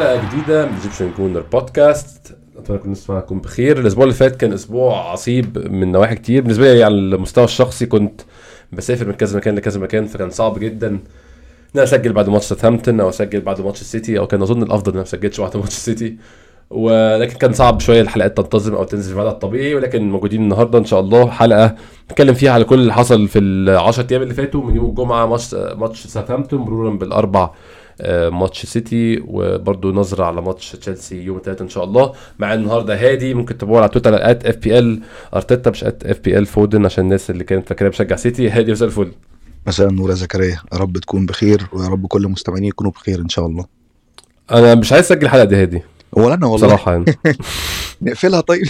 حلقة جديدة من Egyptian Gooner Podcast أتمنى كل الناس بخير. الأسبوع اللي فات كان أسبوع عصيب من نواحي كتير. بالنسبة لي على المستوى الشخصي كنت بسافر من كذا مكان لكذا مكان فكان صعب جدا إن أنا أسجل بعد ماتش ساوثهامبتون أو أسجل بعد ماتش السيتي أو كان أظن الأفضل إن أنا ما اسجلش بعد ماتش السيتي ولكن كان صعب شوية الحلقات تنتظم أو تنزل في الطبيعي ولكن موجودين النهارده إن شاء الله حلقة نتكلم فيها على كل اللي حصل في ال 10 أيام اللي فاتوا من يوم الجمعة ماتش ماتش ساوثهامبتون مرورا بالأربع ماتش سيتي وبرده نظرة على ماتش تشيلسي يوم الثلاثاء إن شاء الله. مع النهارده هادي ممكن تتابعوه على تويتر at FPL أرتيتا مش at FPL فودن عشان الناس اللي كانت فاكراه بشجع سيتي. هادي مساء الفل. مساء النور يا زكريا. يا رب تكون بخير ويا رب كل المستمعين يكونوا بخير إن شاء الله. أنا مش عايز أسجل الحلقة دي هادي. ولا أنا والله. بصراحة يعني. نقفلها طيب.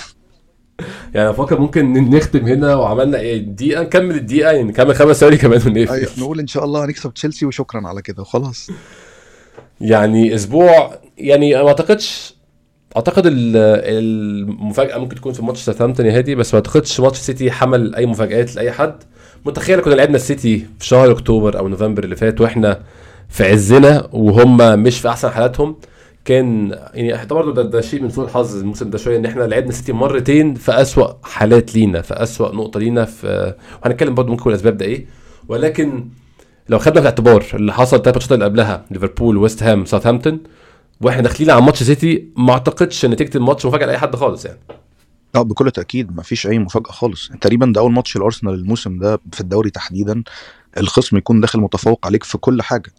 يعني أفكر ممكن نختم هنا وعملنا إيه دقيقة نكمل الدقيقة يعني نكمل خمس ثواني كمان ونقفل. أيوة نقول إن شاء الله هنكسب تشيلسي وشكرا على كده وخلاص. يعني أسبوع يعني ما أعتقدش أعتقد ال- المفاجأة ممكن تكون في ماتش ساوثهامبتون يا هادي بس ما أعتقدش ماتش سيتي حمل أي مفاجآت لأي حد. متخيل كنا لعبنا السيتي في شهر أكتوبر أو نوفمبر اللي فات وإحنا في عزنا وهم مش في أحسن حالاتهم كان يعني حتى برضه ده, ده شيء من سوء الحظ الموسم ده شوية إن إحنا لعبنا السيتي مرتين في أسوأ حالات لينا في أسوأ نقطة لينا في وهنتكلم برضه ممكن الأسباب ده إيه ولكن لو خدنا في الاعتبار اللي حصل الثلاث ماتشات اللي قبلها ليفربول ويست هام ساوثهامبتون وإحنا داخلين على ماتش سيتي ما اعتقدش ان نتيجة الماتش مفاجأة لأي حد خالص يعني. آه بكل تأكيد ما فيش أي مفاجأة خالص. تقريبا ده أول ماتش الارسنال الموسم ده في الدوري تحديدا. الخصم يكون داخل متفوق عليك في كل حاجة.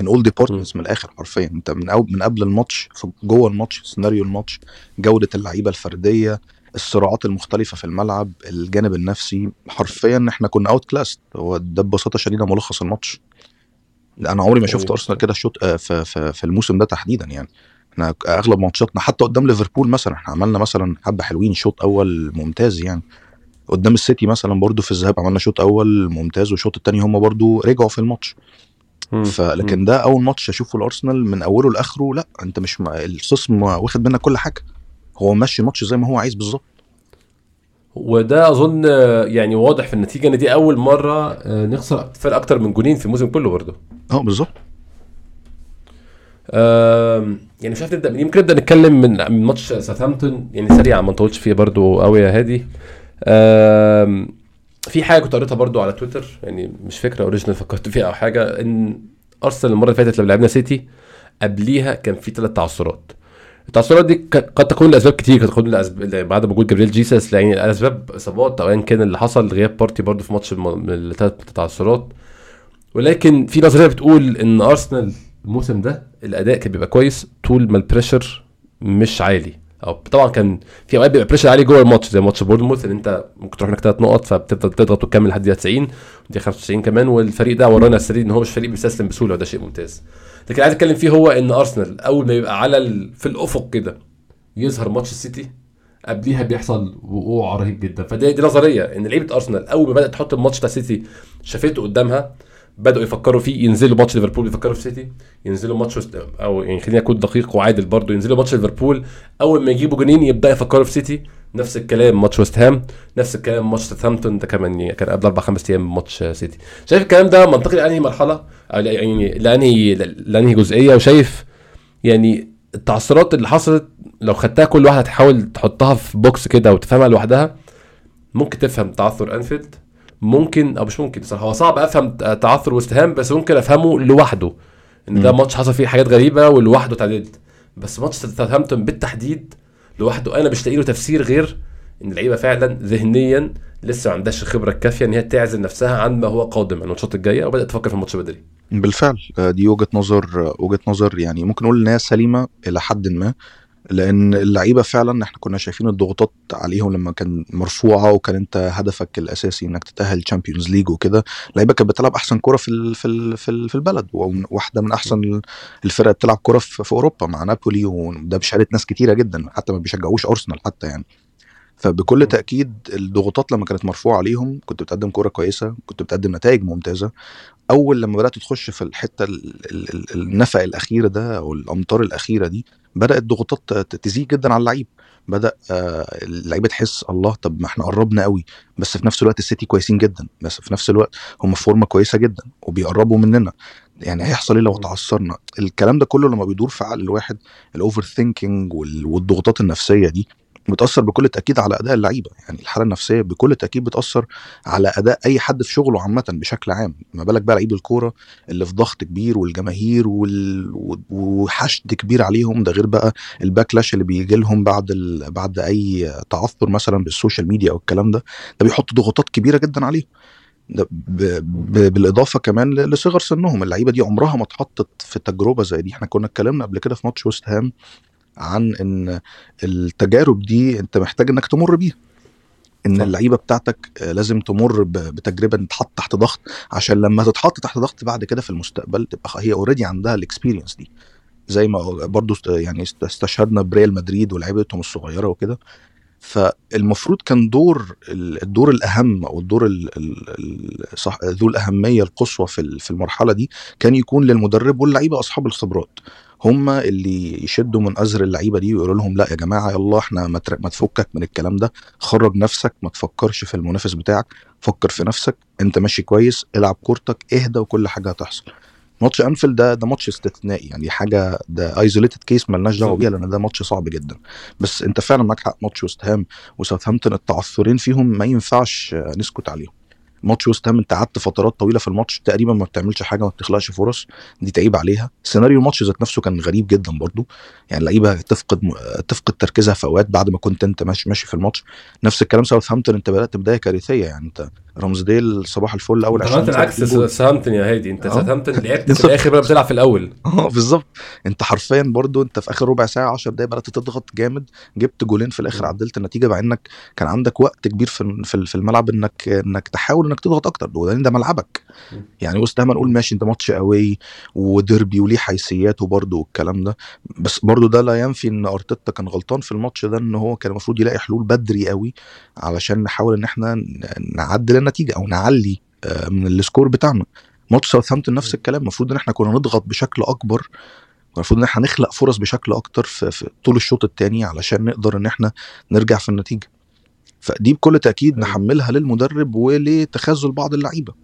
in all departments من الآخر حرفيا. انت من أو من قبل الماتش في جوه الماتش سيناريو الماتش جودة اللعيبة الفردية الصراعات المختلفة في الملعب الجانب النفسي حرفيا إحنا كنا outclassed هو ده ببساطة شديدة ملخص الماتش. أنا عمري ما شفت أيوة. أرسنال كده الشوط في, في, في الموسم ده تحديدا يعني. إحنا أغلب ماتشاتنا حتى قدام ليفربول مثلا إحنا عملنا مثلا حبة حلوين شوط أول ممتاز يعني. قدام السيتي مثلا برضو في الذهاب عملنا شوط أول ممتاز والشوط الثاني هم برضو رجعوا في الماتش. فلكن ده أول ماتش أشوفه الارسنال من أوله لآخره لأ أنت مش الخصم واخد منك كل حاجة. هو ماشي الماتش زي ما هو عايز بالظبط. وده أظن آه، يعني واضح في النتيجة إن دي أول مرة آه، نخسر فرق أكتر من جونين في الموسم كله برضه. آه بالظبط. يعني مش عارف نبدأ منين. ممكن نبدأ نتكلم من من ماتش ساوثهامبتون يعني سريعا ما نطولش فيه برضو قوي يا هادي. في حاجة كنت قريتها برضو على تويتر يعني مش فكره original فكرت فيها أو حاجة إن أرسنال المرة اللي فاتت لما لعبنا سيتي قبليها كان في ثلاث تعثرات. التعثرات دي قد تكون لأسباب كتير قد تكون لأسباب بعدم وجود جابريل جيسس يعني اسباب اصابات أو ايا كان اللي حصل غياب بارتي برضو في ماتش من الثلاث تعثرات ولكن في نظرية بتقول إن أرسنال الموسم ده الأداء كان بيبقى كويس طول ما ال pressure مش عالي. أو طبعا كان في أوقات بيبقى pressure عالي جوه الماتش زي ماتش بورنموث إن أنت ممكن تروح هناك ثلاث نقط فبتفضل تضغط وتكمل لحد دقيقة 90 ودقيقه 95 كمان والفريق ده ورانا السيزون ده إن هو مش فريق بيستسلم بسهولة وده شيء ممتاز. لكن عايز أتكلم فيه هو إن أرسنال أول ما يبقى على ال... في الأفق كده يظهر ماتش السيتي قبليها بيحصل وقوع رهيب جدا. فدي دي نظرية إن لعيبة أرسنال أول ما بدأت تحط الماتش بتاع السيتي شافته قدامها بدأوا يفكروا فيه ينزلوا ماتش ليفربول يفكروا في سيتي ينزلوا ماتش. أو يعني خليني أكون دقيق وعادل برضو ينزلوا ماتش ليفربول أول ما يجيبوا جونين يبدا يفكروا في سيتي. نفس الكلام ماتش ويست هام نفس الكلام ماتش ساوثهامبتون ده كمان يعني كان قبل أربع خمس أيام ماتش سيتي. شايف الكلام ده منطقي لأنهي مرحلة؟ أو يعني لانهي لأنهي جزئية؟ وشايف يعني التعثرات اللي حصلت لو خدتها كل واحدة تحاول تحطها في box كده وتفهمها لوحدها ممكن تفهم تعثر أنفيلد. ممكن أو مش ممكن. صراحة هو صعب أفهم تعثر ويست هام بس ممكن أفهمه لوحده. إن ده. ماتش حصل فيه حاجات غريبة ولوحده تعدلت بس ماتش ساوثهامبتون بالتحديد لوحده أنا مش لاقي له تفسير غير إن اللعيبة فعلا ذهنيا لسه ما عندهاش الخبرة الكافية إن هي تعزل نفسها عن ما هو قادم الماتشات الجاية وبدأت تفكر في الماتش بدري. بالفعل. آه، دي وجهة نظر وجهة نظر يعني ممكن نقول إن هي سليمة إلى حد ما. لأن اللعيبة فعلا إحنا كنا شايفين الضغوطات عليهم لما كان مرفوعة وكان أنت هدفك الأساسي إنك تتأهل Champions League وكده. اللعيبه كانت بتلعب أحسن كره في ال- في ال- في ال- في البلد وواحدة من أحسن الفرق بتلعب كره في في أوروبا مع نابولي وده بشهاده ناس كتيرة جدا حتى ما بيشجعوش أرسنال حتى يعني. فبكل تأكيد الضغوطات لما كانت مرفوعة عليهم كنت بتقدم كورة كويسة كنت بتقدم نتائج ممتازة. أول لما بدأت تخش في الحتة ال- ال- ال- النفق الاخير ده أو الأمتار الأخيرة دي بدأت ضغوطات تزيد جدا على اللعيبة. بدأ آه، اللعيبة تحس الله طب ما إحنا قربنا قوي. بس في نفس الوقت السيتي كويسين جدا. بس في نفس الوقت هم في فورمة كويسة جدا وبيقربوا مننا. يعني هيحصل إيه لو تعثرنا الكلام ده كله لما بيدور في عقل الواحد ال overthinking والضغوطات النفسية دي بتأثر بكل تأكيد على أداء اللعيبة. يعني الحالة النفسية بكل تأكيد بتأثر على أداء أي حد في شغله عامة بشكل عام. ما بالك بقى لعيب الكورة اللي في ضغط كبير والجماهير وال... وحشد كبير عليهم. ده غير بقى ال backlash اللي بيجي لهم بعد ال... بعد أي تعثر مثلا بال social media أو الكلام ده. ده بيحط ضغوطات كبيرة جدا عليهم. ده ب... ب... بالإضافة كمان لصغر سنهم. اللعيبة دي عمرها ما اتحطت في تجربة زي دي. إحنا كنا اتكلمنا قبل كده في ماتش ويست هام عن إن التجارب دي أنت محتاج إنك تمر بيها. إن اللعيبة بتاعتك لازم تمر بتجربة تتحط تحت ضغط عشان لما تتحط تحت ضغط بعد كده في المستقبل تبقى هي already عندها ال experience دي. زي ما برضو يعني استشهدنا بريال مدريد ولاعيبتهم الصغيرة وكده. فالمفروض كان دور الدور الأهم أو الدور ذو الأهمية القصوى في المرحلة دي كان يكون للمدرب واللعيبة أصحاب الخبرات هم اللي يشدوا من أزر اللعيبة دي ويقولوا لهم لا يا جماعة يلا إحنا فكك من الكلام ده. خرج نفسك ما تفكرش في المنافس بتاعك. فكر في نفسك. انت ماشي كويس. العب كورتك. اهدى وكل حاجة هتحصل. ماتش أنفيلد ده ده ماتش استثنائي. يعني حاجة ده isolated case مالناش دعوة بيها لأن ده ماتش صعب جدا. بس انت فعلا معاك حق. ماتش وست هام وساوثهامبتون التعثرين فيهم ما ينفعش نسكت عليهم. ماتش وست هام انت قعدت فترات طويلة في الماتش تقريبا ما بتعملش حاجة ما بتخلقش فرص دي تعيب عليها. سيناريو الماتش ذات نفسه كان غريب جدا برضو. يعني اللعيبة تفقد تفقد تركيزها في أوقات بعد ما كنت أنت ماشي ماشي في الماتش. نفس الكلام ساوثهامبتون انت بدأت بدايه كارثية يعني انت رمزديل صباح الفل أول 20 عملت العكس ساوثهامبتون يا هادي. أنت ساوثهامبتون لعبت في الآخر بقى بتلعب في الأول. آه بالظبط. أنت حرفيا برضو أنت في آخر ربع ساعة 10 دقايق بدأت تضغط جامد جبت جولين في الآخر عدلت النتيجة مع إنك كان عندك وقت كبير في في الملعب انك إنك تحاول إنك تضغط أكتر. وبعدين ده ملعبك. يعني وسط ما نقول ماشي أنت ماتش قوي وديربي وليه حيثياته برضه والكلام ده. بس برضه ده لا ينفي إن أرتيتا كان غلطان في الماتش ده إن هو كان المفروض يلاقي حلول بدري قوي علشان نحاول إن إحنا نعدل النتيجه أو نعلي من ال score بتاعنا. ماتش ساوثهامبتون نفس الكلام المفروض إن إحنا كنا نضغط بشكل أكبر المفروض إن إحنا نخلق فرص بشكل أكتر في, في طول الشوط الثاني علشان نقدر إن إحنا نرجع في النتيجة. فدي بكل تأكيد نحملها للمدرب ولتخاذل بعض اللعيبة.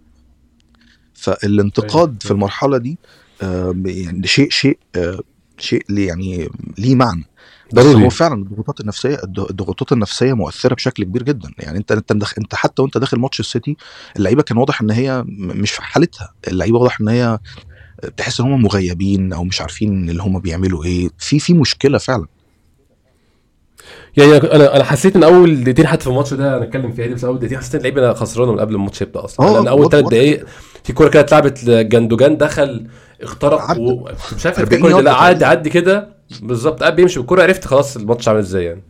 فالانتقاد في المرحلة دي يعني شيء شيء شيء يعني ليه معنى. ضروري. هو فعلا الضغوطات النفسية الضغوطات النفسية مؤثرة بشكل كبير جدا. يعني أنت أنت. أنت حتى وأنت داخل ماتش السيتي اللعيبة كان واضح إن هي مش في حالتها. اللعيبة واضح إن هي تحس إن هم مغيبين أو مش عارفين اللي هم بيعملوا إيه. في في مشكلة فعلا. يعني أنا أنا حسيت إن أول دقيقتين حتى في الماتش ده أنا أتكلم فيها دي بس أول دقيقتين حسيت إن اللعيبة خسرانة من قبل الماتش يبدأ أصلا. لأن أول ثلاث دقائق في كورة كده اتلعبت جندوجان دخل اخترق ومش عارف الكوره لا عادي عدي كده. بالظبط قاعد بيمشي بالكوره عرفت خلاص الماتش عامل إزاي يعني.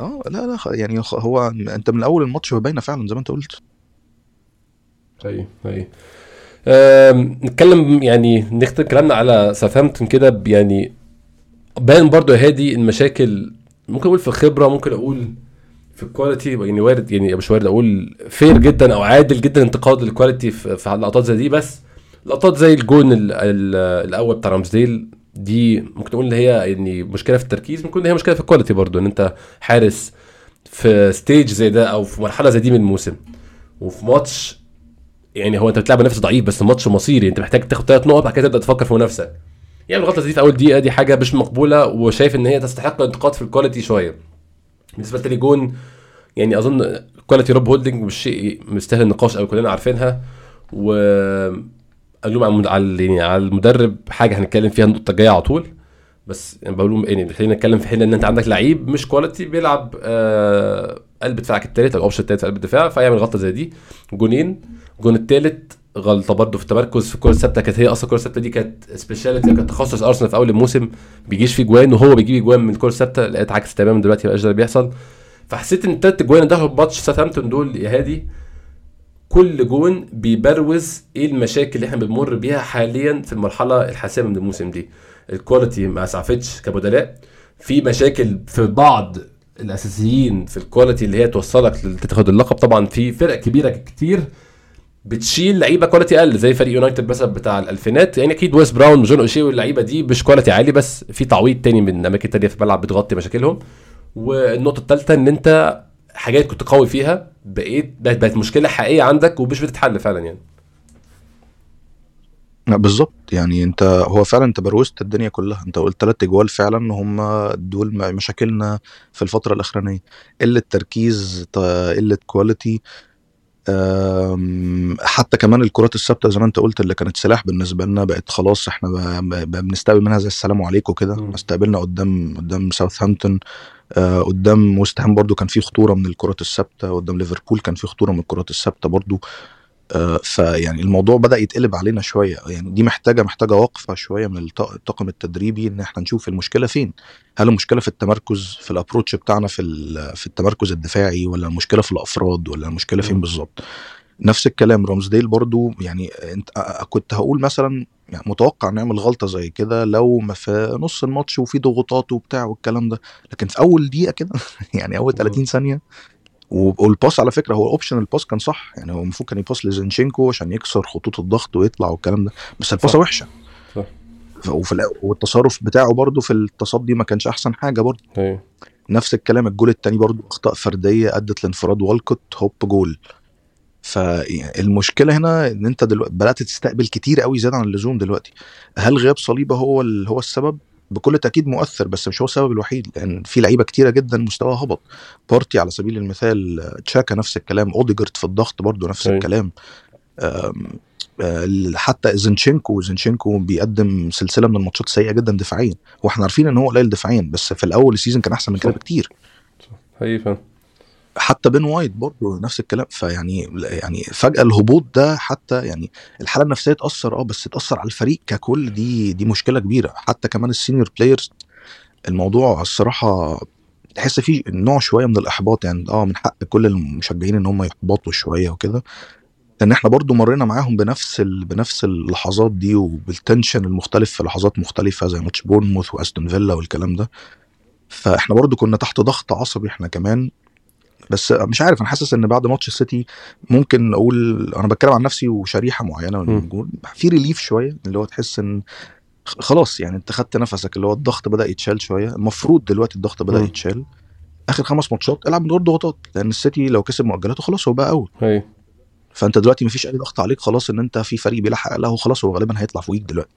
آه لا لا يعني هو أنت من أول الماتش باينه فعلا زي ما أنت قلت. أيوه أيوه. نتكلم يعني نختم كلامنا على ساوثهامبتون كده يعني باين برضو يا هادي المشاكل ممكن أقول في الخبرة ممكن أقول في ال quality يعني وارد يعني مش وارد أقول fair جدا أو عادل جدا انتقاد ال quality في, في لقطات زي دي بس لقطات زي الجون ال ال الأول بتاع رامزديل دي ممكن نقول إن هي يعني مشكلة في التركيز ممكن إن هي مشكلة في ال quality برضو إن أنت حارس في stage زي ده أو في مرحلة زي دي من الموسم. وفي ماتش يعني هو أنت بتلعب بنفس ضعيف بس ماتش مصيري أنت محتاج تاخد ثلاث نقط بعد كده تبدأ تفكر في منافسه يعني الغلطه دي في أول دقيقة دي حاجة مش مقبولة وشايف إن هي تستحق الانتقاد في ال quality شوية. بالنسبة لتاني جون يعني أظن quality روب هولدنج مش شيء مستاهل النقاش أو كلنا عارفينها. و اللوم على يعني على المدرب حاجة هنتكلم فيها النقطة الجاية على طول. بس يعني بقول يعني خلينا نتكلم في حين إن أنت عندك لعيب مش quality بيلعب آه قلب دفاعك الثالث أو ال option الثالث في قلب الدفاع فيعمل غلطة زي دي. جونين الجون الثالث غلطة برضه في التمركز في الكره الثابته كانت هي أصلا الكره الثابته دي كانت speciality كانت تخصص ارسنال في أول الموسم بيجيش فيه جوان وهو بيجيب جوان من الكره الثابته لقيت عكس تماما دلوقتي مبقاش ده بيحصل. فحسيت إن الثلاث جوان اللي دخلوا في ماتش ساوثهامبتون دول يا هادي. كل جون بيبروز إيه المشاكل اللي إحنا بنمر بيها حاليا في المرحلة الحاسمة من الموسم دي. ال quality ما أسعفتش كبدلاء. في مشاكل في بعض الأساسيين في ال quality اللي هي توصلك تاخد اللقب. طبعا في فرق كبيرة كتير بتشيل لعيبة quality أقل زي فريق يونايتد مثلا بتاع الألفينات. يعني أكيد ويس براون وجون أوشي واللعيبة دي مش quality عالي بس في تعويض تاني من اماكن تانية في الملعب بتغطي مشاكلهم. والنقطة الثالثه إن أنت حاجات كنت قوي فيها بقيت بقت, مشكلة حقيقية عندك ومش بتتحل فعلا يعني. بالظبط. يعني انت هو فعلا انت بروزت الدنيا كلها. انت قلت ثلاث اجوال فعلا هم دول مشاكلنا في الفترة الأخرانية. قلة تركيز قلة quality حتى كمان الكرات الثابتة زي ما انت قلت اللي كانت سلاح بالنسبة لنا بقت خلاص إحنا بنستقبل منها زي السلام عليكم كده. استقبلنا قدام قدام ساوثهامبتون قدام ويست هام برضو كان في خطورة من الكرات الثابتة قدام ليفربول كان في خطورة من الكرات الثابتة برضو. آه، فيعني الموضوع بدأ يتقلب علينا شوية. يعني دي محتاجة محتاجة وقفة شوية من الط- الطاقم التدريبي إن إحنا نشوف المشكلة فين. هل المشكلة في التمركز في ال approach بتاعنا في في التمركز الدفاعي ولا المشكلة في الأفراد ولا المشكلة فين. بالظبط؟ نفس الكلام. رامزديل برضو يعني انت كنت هقول مثلا يعني متوقع نعمل غلطة زي كده لو ما في نص الماتش وفي ضغوطات وبتاع والكلام ده. لكن في أول دقيقة كده يعني أول 30 ثانية وال pass على فكرة هو option ال pass كان صح. يعني هو المفروض كان يباص لزنشينكو عشان يكسر خطوط الضغط ويطلع والكلام ده. بس الباصه. وحشة. صح. وفي والتصرف بتاعه برضو في التصدي ما كانش أحسن حاجة برضو. أيوه. نفس الكلام الجول التاني برضو أخطاء فردية أدت لانفراد والكوت هوب جول. فالمشكلة هنا إن أنت دلوقتي بدأت تستقبل كتير قوي زيادة عن اللزوم دلوقتي. هل غياب صليبه هو ال- هو السبب؟ بكل تأكيد مؤثر بس مش هو السبب الوحيد لأن في لعيبة كتيرة جدا مستواها هبط. بارتي على سبيل المثال تشاكا نفس الكلام أوديجارد في الضغط برضو نفس أيوة. الكلام. آم، آه، حتى زنشينكو زنشينكو بيقدم سلسلة من الماتشات سيئة جدا دفاعيا. وإحنا عارفين إن هو قليل دفاعيا بس في الأول ال season كان أحسن من كده. بكتير. حقيقي حتى بن وايت برضه نفس الكلام. فيعني يعني فجأة الهبوط ده حتى يعني الحالة النفسية تأثر آه بس تأثر على الفريق ككل. دي دي مشكلة كبيرة. حتى كمان ال senior players الموضوع الصراحة تحس فيه نوع شوية من الإحباط. يعني آه من حق كل المشجعين إن هم يحبطوا شوية وكده. لأن إحنا برضو مرينا معاهم بنفس ال... بنفس اللحظات دي وبال tension المختلف في لحظات مختلفة زي ماتش بورنموث وأستون فيلا والكلام ده. فإحنا برضو كنا تحت ضغط عصبي إحنا كمان. بس مش عارف أنا حاسس إن بعد ماتش السيتي ممكن أقول أنا بتكلم عن نفسي وشريحة معينة من. الجمهور في ريليف شوية اللي هو تحس إن خلاص يعني أنت خدت نفسك اللي هو الضغط بدأ يتشال شوية المفروض دلوقتي الضغط بدأ مم. يتشال آخر خمس ماتشات العب من غير ضغوطات لأن السيتي لو كسب مؤجلاته خلاص هو بقى أول أيوه فأنت دلوقتي مفيش أي ضغط عليك خلاص إن أنت في فريق بيلحق له خلاص هو غالبا هيطلع فوقيك دلوقتي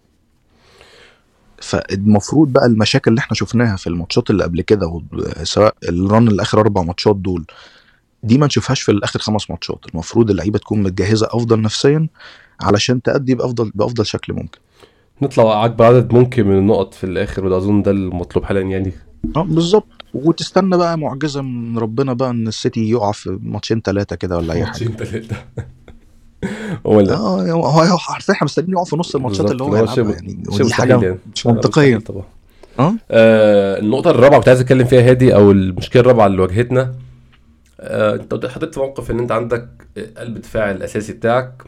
فالمفروض بقى المشاكل اللي إحنا شفناها في الماتشات اللي قبل كده سواء الرن الآخر أربع ماتشات دول دي ما نشوفهاش في الآخر خمس ماتشات. المفروض اللعيبة تكون متجهزة أفضل نفسيا علشان تأدي بافضل بأفضل شكل ممكن. نطلع اكبر عدد ممكن من النقط في الآخر وده أظن ده المطلوب حاليا يعني. آه بالظبط. وتستنى بقى معجزة من ربنا بقى إن السيتي يقع في ماتشين ثلاثة كده ولا أي حاجة. ماتشين تلاتة. هو لا آه هو عارفين إحنا مستنيين يقع في نص الماتشات اللي هو هيلعبها يعني مستحيل حاجة يعني. مش منطقية. طبعا. آه؟ آه النقطة الرابعة كنت عايز أتكلم فيها هادي أو المشكلة الرابعة اللي واجهتنا. آه أنت حطيت في موقف إن أنت عندك قلب الدفاع الأساسي بتاعك.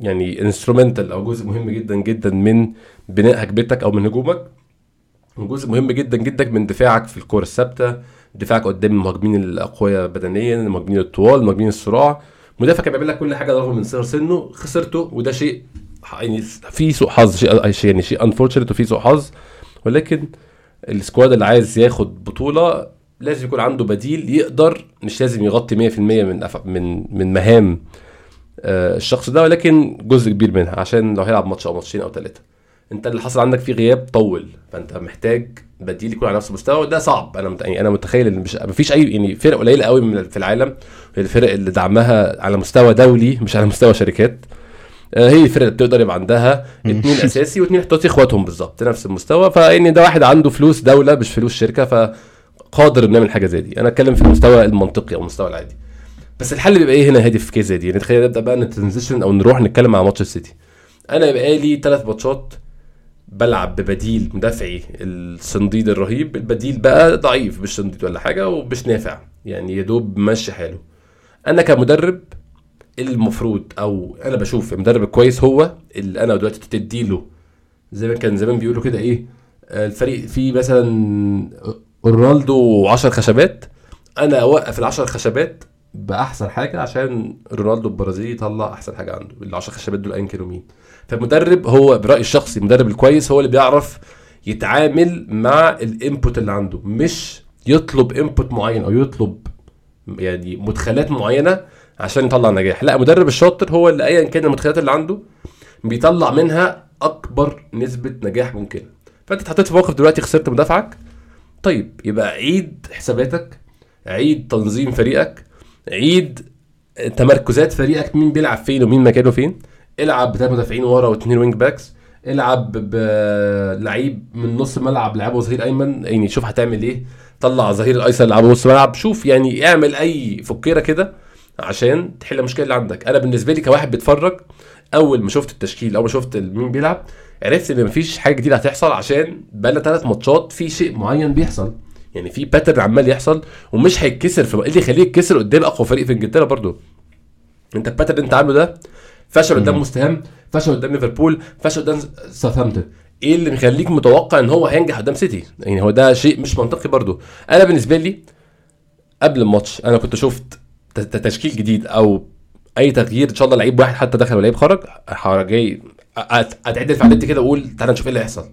يعني انسترومنتال أو جزء مهم جدا جدا من بناء هجمتك أو من هجومك. وجزء مهم جدا جدا من دفاعك في الكرة الثابتة. دفاعك قدام المهاجمين الأقوياء بدنيا المهاجمين الطوال المهاجمين الصراع. مدافع كان بيعمل لك كل حاجة رغم من صغر سنه خسرته وده شيء يعني في سوء حظ شيء يعني شيء unfortunate وفي سوء حظ. ولكن ال squad اللي عايز ياخد بطولة لازم يكون عنده بديل يقدر مش لازم يغطي 100% من من من مهام آه، الشخص ده ولكن جزء كبير منها عشان لو هيلعب ماتش أو ماتشين أو ثلاثة أنت اللي حصل عندك فيه غياب طول فأنت محتاج بديل يكون على نفس المستوى وده صعب. أنا مت... يعني أنا متخيل إن مش مفيش أي يعني فرق قليلة قوي من في العالم. الفرق اللي دعمها على مستوى دولي مش على مستوى شركات. آه، هي الفرق اللي بتقدر يبقى عندها اتنين أساسي واتنين احتياطي إخواتهم بالظبط نفس المستوى. فيعني ده واحد عنده فلوس دولة مش فلوس شركة فقادر إنه يعمل حاجة زي دي. أنا أتكلم في المستوى المنطقي أو المستوى العادي. بس الحل بيبقى إيه هنا هادي في case زي دي؟ يعني تخيل نبدأ بقى ن transition أو نروح نتكلم على ماتش السيتي. أنا يبقى لي ثلاث ماتشات بلعب ببديل مدافعي الصنديد الرهيب. البديل بقى ضعيف مش صنديد ولا حاجة ومش نافع يعني يا دوب ماشي حاله. أنا كمدرب المفروض أو أنا بشوف المدرب الكويس هو اللي أنا دلوقتي تديله زي ما كان زمان بيقولوا كده إيه الفريق فيه مثلا رونالدو 10 خشبات. أنا أوقف ال 10 خشبات بأحسن حاجة عشان رونالدو البرازيلي يطلع أحسن حاجة عنده. ال 10 خشبات دول ايا كانوا مين؟ فالمدرب هو برأيي الشخصي المدرب الكويس هو اللي بيعرف يتعامل مع الإنبوت اللي عنده مش يطلب إنبوت معين أو يطلب يعني مدخلات معينة عشان يطلع نجاح. لا المدرب الشاطر هو اللي ايا كان المدخلات اللي عنده بيطلع منها أكبر نسبة نجاح ممكنة. فأنت اتحطيت في موقف دلوقتي خسرت مدافعك. طيب يبقى عيد حساباتك عيد تنظيم فريقك عيد تمركزات فريقك مين بيلعب فين ومين مكانه فين؟ العب بثلاث مدافعين ورا واثنين و wing backs العب بلعيب نص ملعب لعبه ظهير أيمن. يعني شوف هتعمل إيه. طلع ظهير الأيسر لعبه نص ملعب. شوف يعني اعمل أي فكيرة كده عشان تحل المشكلة اللي عندك. أنا بالنسبة لي كواحد بيتفرج أول ما شفت التشكيل أول ما شفت مين بيلعب عرفت إن مفيش حاجة جديدة هتحصل عشان بقى ثلاث ماتشات في شيء معين بيحصل. يعني في pattern عمال يحصل ومش هيتكسر في إيه اللي يخليه يتكسر قدام أقوى فريق في إنجلترا برضو؟ أنت ال pattern اللي أنت عامله ده فشل قدام ويستهام فشل قدام ليفربول فشل قدام ساوثهامبتون. إيه اللي مخليك متوقع إن هو هينجح قدام سيتي؟ يعني هو ده شيء مش منطقي برضو أنا بالنسبة لي قبل الماتش أنا كنت شفت تشكيل جديد أو أي تغيير إن شاء الله لعيب واحد حتى دخل ولعيب خرج جاي أتعدل في عدلتي كده واقول تعالى نشوف إيه اللي هيحصل.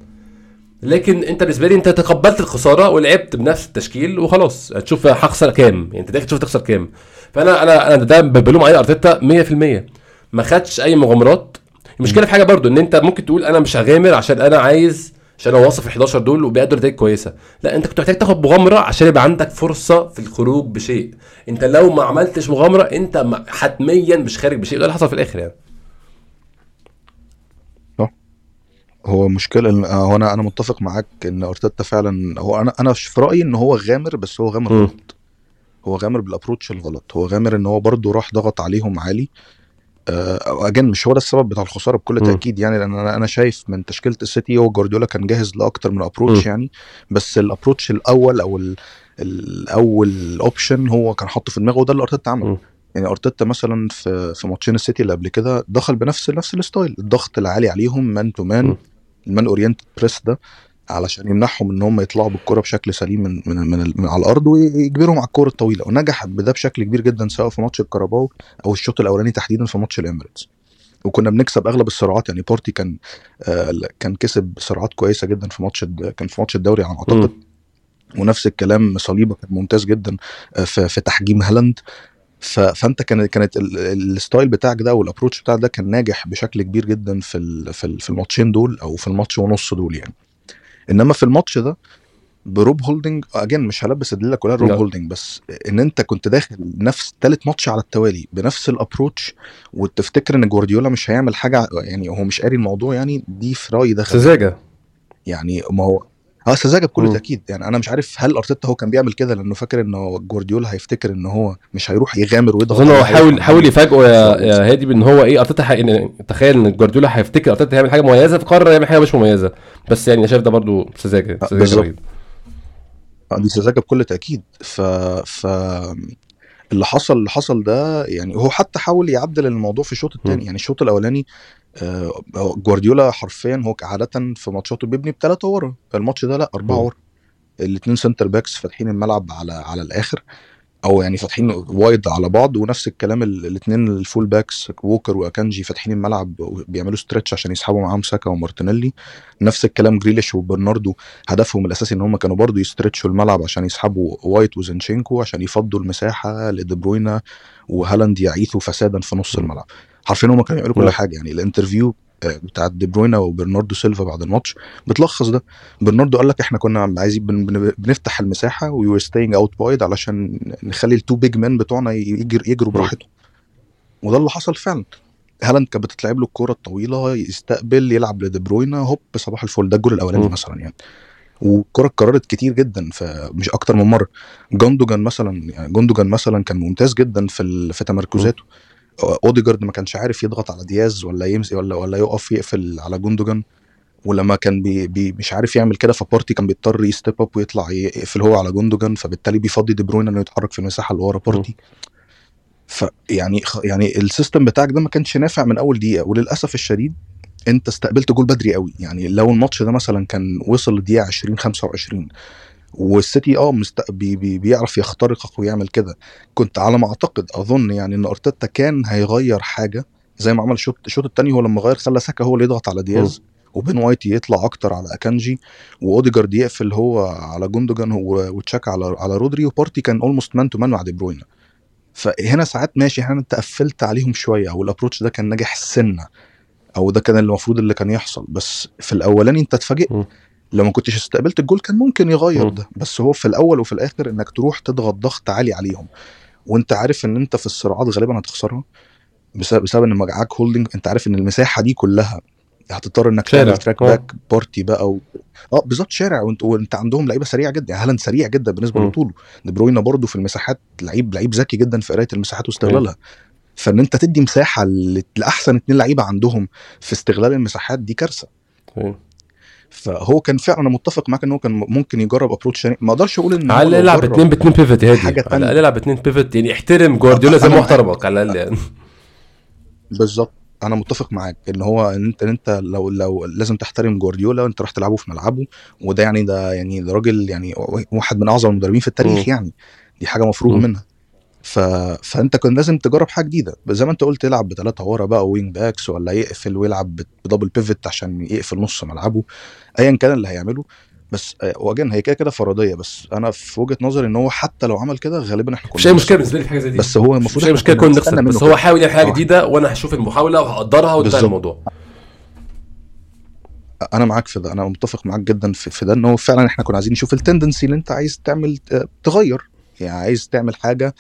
لكن أنت بالنسبة لي أنت تقبلت الخسارة ولعبت بنفس التشكيل وخلاص. هتشوف هخسر كام؟ يعني أنت داخل تشوف تخسر كام؟ فأنا أنا أنا ده بلوم عليه أرتيتا 100% ما خدش أي مغامرات. المشكلة في حاجة برضو إن أنت ممكن تقول أنا مش هغامر عشان أنا عايز عشان أنا واصف ال 11 دول وبيقدروا نتائج كويسة. لا أنت كنت محتاج تاخد مغامرة عشان يبقى عندك فرصة في الخروج بشيء. أنت لو ما عملتش مغامرة أنت حتميا مش خارج بشيء. ده اللي حصل في الآخر يعني. هو مشكلة هو أنا أنا متفق معاك إن أرتيتا فعلا هو أنا أنا في رأيي إن هو غامر بس هو غامر غلط. هو غامر بال approach الغلط. هو غامر إن هو برضه راح ضغط عليهم عالي. again مش هو ده السبب بتاع الخسارة بكل تأكيد يعني لأن أنا أنا شايف من تشكيلة السيتي هو جوارديولا كان جاهز لأكتر من approach يعني بس ال approach الأول أو الأول option هو كان حاطه في دماغه وده اللي أرتيتا عمله. يعني أرتيتا مثلا في في ماتشين السيتي اللي قبل كده دخل بنفس نفس ال style الضغط العالي عليهم man to man ال man oriented press ده. علشان يمنعهم إن هم يطلعوا بالكرة بشكل سليم من من, من, من على الأرض ويجبرهم على الكرة الطويلة. ونجح بده بشكل كبير جدا سواء في ماتش الكاراباو أو الشوط الأولاني تحديدا في ماتش الإميريتس. وكنا بنكسب أغلب الصراعات يعني بارتي كان آه كان كسب صراعات كويسة جدا في ماتش كان في ماتش الدوري على اعتقد ونفس الكلام صليبة كان ممتاز جدا في, في تحجيم هالاند. فأنت كانت كانت ال style بتاعك ده وال approach بتاعك ده كان ناجح بشكل كبير جدا في في الماتشين دول أو في الماتش ونص دول يعني. إنما في الماتش ده ب روب هولدنج again مش هلبس الليلة كلها روب هولدنج بس إن أنت كنت داخل نفس ثالث ماتش على التوالي بنفس ال approach وتفتكر إن جوارديولا مش هيعمل حاجة يعني هو مش قاري الموضوع يعني دي في رأيي ده سذاجه يعني ما هو آه سذاجه بكل تاكيد يعني أنا مش عارف هل أرتيتا هو كان بيعمل كده لأنه فاكر ان جوارديولا هيفتكر إن هو مش هيروح يغامر ويضغط أظن هو حاول حاول يفاجئه يا, يا هادي بإن هو إيه أرتيتا حي... تخيل إن جوارديولا هيفتكر أرتيتا هيعمل حاجة مميزة فقرر يعمل حاجة مش مميزة. بس يعني شايف ده برضو سذاجه سذاجه دي سذاجه بكل تأكيد. ف ف اللي حصل اللي حصل ده يعني هو حتى حاول يعدل الموضوع في الشوط الثاني يعني الشوط الأولاني جوارديولا حرفيا هو عاده في ماتشاته بيبني بثلاثه ورا. الماتش ده لا أربعة ورا. الاثنين centre backs فاتحين الملعب على على الآخر. أو يعني فاتحين wide على بعض ونفس الكلام الاثنين ال full backs ووكر وأكانجي فاتحين الملعب بيعملوا stretch عشان يسحبوا معاهم ساكا ومارتينيلي. نفس الكلام جريليش وبرناردو. هدفهم الأساسي إن هم كانوا برضو ي stretch وا الملعب عشان يسحبوا وايت وزنشينكو عشان يفضوا المساحة لدي بروينا وهالاند يعيثوا فسادا في نص الملعب. حرفيا هم كانوا يعملوا كل حاجة. يعني ال interview بتاعت دي بروينا وبرناردو سيلفا بعد الماتش بتلخص ده. برناردو قال لك إحنا كنا عايزين بنفتح المساحة we were staying out wide علشان نخلي ال two big men بتوعنا يجر يجروا براحتهم. وده اللي حصل فعلا. هالاند كانت بتتلعب له الكوره الطويلة يستقبل يلعب لدي بروينا هوب صباح الفل. ده الجول الأولاني مثلا يعني. والكرة اتكررت كتير جدا فمش أكتر من مرة. جوندوجان مثلا يعني جوندوجان مثلا كان ممتاز جدا في في تمركزاته. أوديجارد ما كانش عارف يضغط على دياز ولا يمسي ولا ولا يقف يقفل على جوندوجان ولما كان بي بي مش عارف يعمل كده فبارتي كان بيضطر ي step up ويطلع يقفل هو على جوندوجان فبالتالي بيفضي دي بروين إنه يتحرك في المساحة اللي ورا بارتي فيعني يعني ال system بتاعك ده ما كانش نافع من أول دقيقة وللأسف الشديد أنت استقبلت جول بدري قوي. يعني لو الماتش ده مثلا كان وصل لدقيقة 20 25 والسيتي آه مست... بي... بي... بيعرف يخترقك ويعمل كده. كنت على ما أعتقد أظن يعني إن أرتيتا كان هيغير حاجة زي ما عمل الشوط الشوط الثاني هو لما غير خلى ساكا هو اللي يضغط على دياز وبين وايت يطلع أكتر على أكانجي وأوديجارد يقفل هو على جوندوجان و- وتشاكا على على رودري وبارتي كان almost man to man مع دي بروين فهنا ساعات ماشي هنا أنت قفلت عليهم شوية أو ال approach ده كان ناجح سنة أو ده كان المفروض اللي كان يحصل. بس في الأولاني أنت اتفاجئت. لو ما كنتش استقبلت الجول كان ممكن يغير. ده بس هو في الأول وفي الآخر إنك تروح تضغط ضغط عالي عليهم وأنت عارف إن أنت في الصراعات غالبا هتخسرها بسبب, بسبب إن معاك هولدنج أنت عارف إن المساحة دي كلها هتضطر إنك. تعمل track. back بارتي بقى و... آه بالظبط شارع وانت وأنت عندهم لعيبة سريعة جدا هالاند سريع جدا بالنسبة. لطوله دي بروينا برضه في المساحات لعيب لعيب ذكي جدا في قراية المساحات واستغلالها فإن أنت تدي مساحة لأحسن اتنين لعيبة عندهم في استغلال المساحات دي كارثة. فهو كان فعلا أنا متفق معاك إن هو كان ممكن يجرب ابروتش ما أقدرش أقول ان على جرب اتنين باتنين بيفت هادي على. الاقل العب اتنين بيفت يعني احترم جوارديولا زي ما. احترمك على الأقل يعني بالظبط أنا متفق معاك إن هو إن أنت إن أنت لو لو لازم تحترم جوارديولا أنت راح تلعبه في ملعبه وده يعني ده يعني ده راجل يعني واحد من أعظم المدربين في التاريخ مم. يعني دي حاجة مفروغ. منها ف... فانت كان لازم تجرب حاجة جديدة زي ما انت قلت يلعب بثلاثه ورا بقى و wing backs ولا يقفل ويلعب ب double pivot عشان يقفل نص ملعبه ايا كان اللي هيعمله بس آه، و again هي كده كده فرضية بس أنا في وجهة نظري إن هو حتى لو عمل كده غالبا إحنا كنا مش اي مشكلة. بالنسبة لي في حاجة زي دي بس هو مش المفروض اي إحنا مشكلة كنا نخسر بس. هو حاول يعمل حاجة آه. جديدة وأنا هشوف المحاولة وهقدرها وانتهى. الموضوع أنا معاك في ده أنا متفق معاك جدا في, في ده إن هو فعلا إحنا كنا عايزين نشوف ال tendency اللي أنت عايز تعمل آه، تغير يعني عايز تعمل حاجة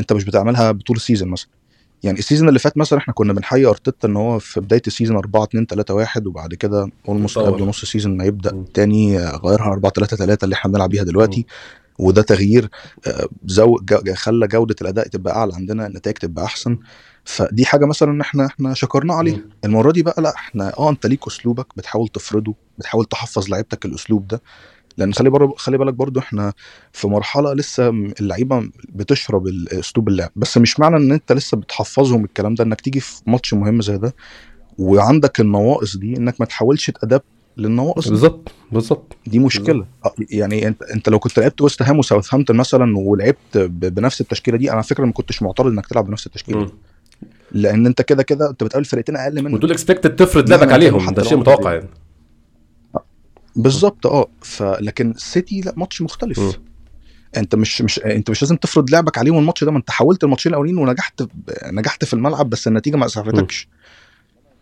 انت مش بتعملها بطول ال season مثلا يعني ال season اللي فات مثلا إحنا كنا بنحيي أرتيتا إن هو في بداية ال season 4 2 3 1 وبعد كده almost. قبل نص ال season ما يبدأ مم. تاني آه، غيرها 4 3 3 اللي إحنا بنلعب بيها دلوقتي وده تغيير آه، so خلى جودة الأداء تبقى أعلى عندنا النتائج تبقى أحسن فدي حاجة مثلا إحنا إحنا شكرنا عليها. المرة دي بقى لا إحنا آه أنت ليك أسلوبك بتحاول تفرضه بتحاول تحفظ لعيبتك الأسلوب ده لأن خلي بر... خلي بالك برضو إحنا في مرحلة لسه م- اللعيبة بتشرب أسلوب اللعب. بس مش معنى إن أنت لسه بتحفظهم الكلام ده إنك تيجي في ماتش مهم زي ده وعندك النواقص دي إنك ما تحاولش تأدبت للنواقص. بالظبط بالظبط. دي مشكلة. آه، يعني انت أنت لو كنت لعبت ويست هام وساوثهامبتون مثلا ولعبت. بنفس التشكيلة دي أنا على فكرة ما كنتش معترض إنك تلعب بنفس التشكيلة. دي. لأن أنت كده كده أنت بتقابل فرقتين أقل منك. ودول expected تفرض لعبك عليهم. ده شيء متوقع يعني. بالظبط آه. فلكن السيتي لا ماتش مختلف. مم. انت مش مش انت مش لازم تفرض لعبك عليهم الماتش ده ما انت حاولت الماتشين الأولين ونجحت نجحت في الملعب بس النتيجة ما أسعفتكش.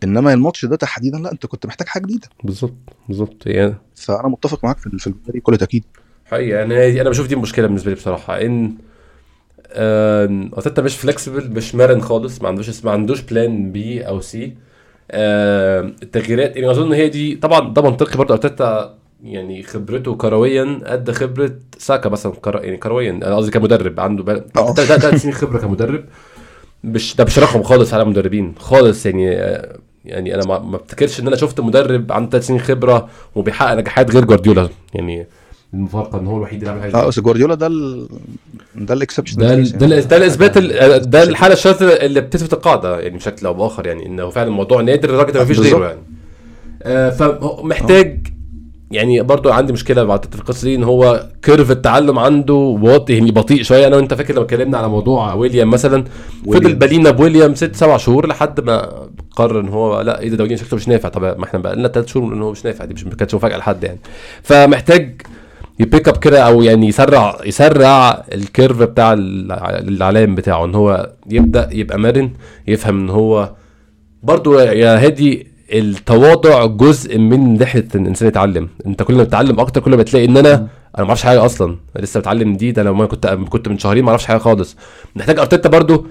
إنما الماتش ده تحديدا لا أنت كنت محتاج حاجة جديدة. بالظبط بالظبط يعني فأنا متفق معاك في في الجزئية دي كل تأكيد. حقيقة أنا أنا بشوف دي المشكلة بالنسبة لي بصراحة إن أرتيتا مش flexible مش مرن خالص ما عندوش ما عندوش plan B أو C التغييرات. يعني أظن هي دي طبعا ده منطقي برضه أرتيتا يعني خبرته كرويا قد خبرة ساكا مثلا كرو يعني كرويا. أنا قصدي كمدرب عنده بل... ثلاث سنين خبرة كمدرب. مش ده مش رقم خالص على مدربين خالص يعني آه، يعني أنا ما ما أفتكرش إن أنا شفت مدرب عنده ثلاث سنين خبرة وبيحقق نجاحات غير جوارديولا. يعني المفارقة إن هو الوحيد اللي عمل حاجة آه. بس جوارديولا ده ال... ده ال exception ده ال- ده ال- ده الاثبات ال- ده الحالة الشاذه اللي بتثبت القاعدة يعني بشكل أو بآخر يعني إنه فعلا الموضوع نادر لدرجة ما فيش. غيره يعني آه، فمحتاج يعني برضو عندي مشكلة بعد في القصة دي إن هو curve التعلم عنده واطي يعني بطيء شوية أنا وأنت فاكر لما اتكلمنا على موضوع ويليام مثلا فضل ويليام. بقالنا بويليام ست سبع شهور لحد ما قرر إن هو لا إيه ده ده شكله مش نافع طب ما إحنا بقى لنا ثلاث شهور إن هو مش نافع دي مش ما كانتش مفاجأة لحد يعني فمحتاج ي pick up كده أو يعني يسرع يسرع ال curve بتاع الع- العلام بتاعه ان هو يبدأ يبقى مرن يفهم ان هو برضو يا هادي التواضع جزء من رحلة إن الإنسان يتعلم. أنت كل ما تتعلم أكتر كل ما تلاقي إن أنا أنا ما أعرفش حاجة أصلا. لسه بتعلم جديد. أنا لما كنت كنت من شهرين ما أعرفش حاجة خالص. محتاج أرتيتا برضو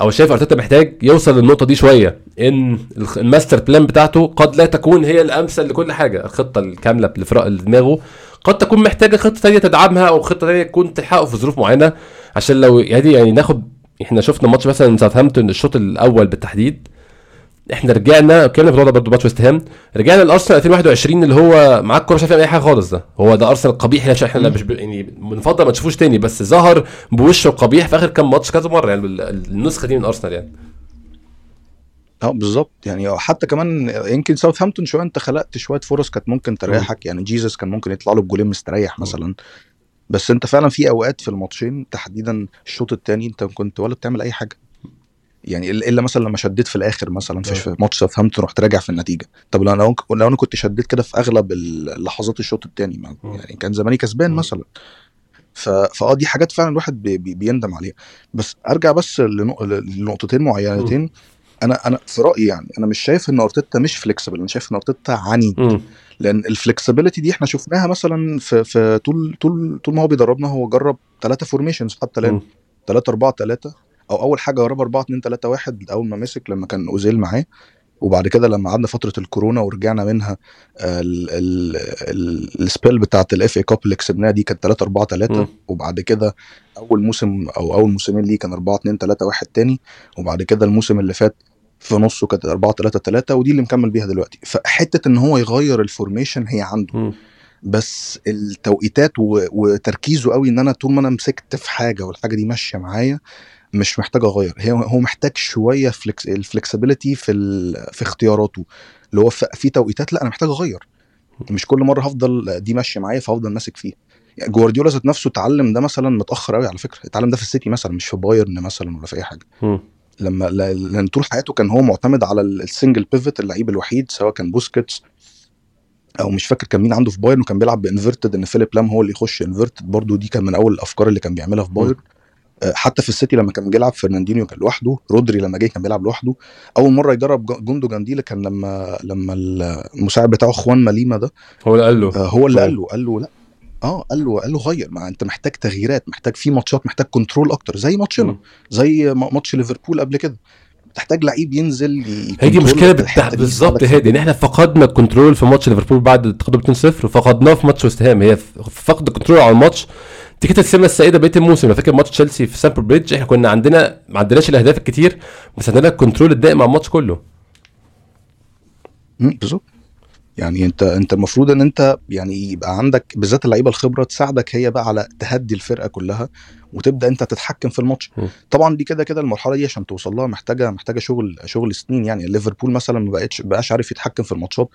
أو شايف أرتيتا محتاج يوصل للنقطة دي شوية. إن ال master plan بتاعته قد لا تكون هي الأمثل لكل حاجة. الخطة الكاملة لفرق اللي دماغه قد تكون محتاجة خطة تانية تدعمها أو خطة تانية تكون تلحقه في ظروف معينة. عشان لو يعني يعني ناخد إحنا شفنا ماتش مثلا ساوثهامبتون الشوط الأول بالتحديد. إحنا رجعنا اتكلمنا في الموضوع ده برضه ماتش ويست هام رجعنا لأرسنال 2021 اللي هو معاك الكورة مش عارف أي حاجة خالص ده. هو ده أرسنال القبيح اللي إحنا مش يعني بنفضل ما تشوفوش تاني بس ظهر بوشه القبيح في آخر كام ماتش كذا مرة. يعني ال- النسخة دي من أرسنال يعني. آه بالظبط. يعني حتى كمان يمكن ساوثهامبتون شوية انت خلقت شوية فرص كانت ممكن تريحك. يعني جيزس كان ممكن يطلع له بجولين مستريح مثلا. بس انت فعلا في أوقات في الماتشين تحديدا الشوط الثاني انت كنت ولا بتعمل أي حاجة. يعني إلا مثلا لما شديت في الآخر مثلا في ماتش ساوثهامبتون رحت راجع في النتيجة. طب لو أنا لو أنا كنت شديت كده في أغلب اللحظات الشوط الثاني. يعني كان زماني كسبان. مثلا. فاه دي حاجات فعلا الواحد بي... بي... بيندم عليها. بس أرجع بس لنق... لنقطتين معينتين. أنا أنا في رأيي يعني أنا مش شايف إن أرتيتا مش flexible أنا شايف إن أرتيتا عنيد مم. لأن ال flexibility دي إحنا شفناها مثلا في, في طول طول طول ما هو بيدربنا هو جرب ثلاثة formations حتى الآن مم. 3 4 3 أو أول حاجة جرب 4 2 3 1 أول ما مسك لما كان أوزيل معاه وبعد كده لما قعدنا فترة الكورونا ورجعنا منها ال- ال- ال- السبيل بتاعت ال FA Cup اللي كسبناها دي كانت 3 4 3 مم. وبعد كده أول موسم أو أول موسمين ليه كان 4 2 3 1 تاني وبعد كده الموسم اللي فات في نصه كانت 4 3 3 ودي اللي مكمل بيها دلوقتي. فحتة إن هو يغير ال formation هي عنده. مم. بس التوقيتات. وتركيزه قوي إن أنا طول ما أنا مسكت في حاجة والحاجة دي ماشية معايا مش محتاج أغير. هي هو محتاج شوية flex ال flexibility في ال... في اختياراته. اللي هو في... توقيتات لا أنا محتاج أغير. مش كل مرة هفضل دي ماشية معايا فهفضل ماسك فيها. يعني جوارديولا ذات نفسه اتعلم ده مثلا متأخر قوي على فكرة. اتعلم ده في السيتي مثلا مش في بايرن مثلا ولا في أي حاجة. لما لا- لأن طول حياته كان هو معتمد على ال- ال single pivot اللعيب الوحيد سواء كان بوسكيتس أو مش فاكر كان مين عنده في بايرن وكان بيلعب ب inverted إن فيليب لام هو اللي يخش inverted برضو دي كان من أول الأفكار اللي كان بيعملها في بايرن. آه، حتى في السيتي لما كان بيلعب فرناندينيو كان لوحده. رودري لما جه كان بيلعب لوحده. أول مرة يجرب ج- جوندوجان دي كان لما لما المساعد بتاعه خوانما ليو ده. هو اللي قال له. آه، هو اللي. قال له قال له لأ. آه قال له قال له غير ما أنت محتاج تغييرات محتاج في ماتشات محتاج control أكتر زي ماتشنا. زي ما- ماتش ليفربول قبل كده. تحتاج لعيب ينزل هي دي مشكله بالظبط هادي إن إحنا فقدنا ال control في ماتش ليفربول بعد التقدم 2-0 وفقدناه في ماتش وست هام. هي فقد ال control على الماتش. دي كانت السمه السائده بقية الموسم لو فاكر ماتش تشيلسي في ستامفورد بريدج إحنا كنا عندنا ما عندناش الأهداف الكتير بس عندنا ال control الدائم على الماتش كله. بالظبط. يعني انت انت المفروض ان انت يعني يبقى عندك بالذات اللعيبة الخبرة تساعدك هي بقى على تهدي الفرقة كلها وتبدأ انت تتحكم في الماتش م. طبعا دي كده كده المرحلة دي عشان توصل لها محتاجة محتاجة شغل شغل سنين يعني ليفربول مثلا ما بقتش بقاش عارف يتحكم في الماتشات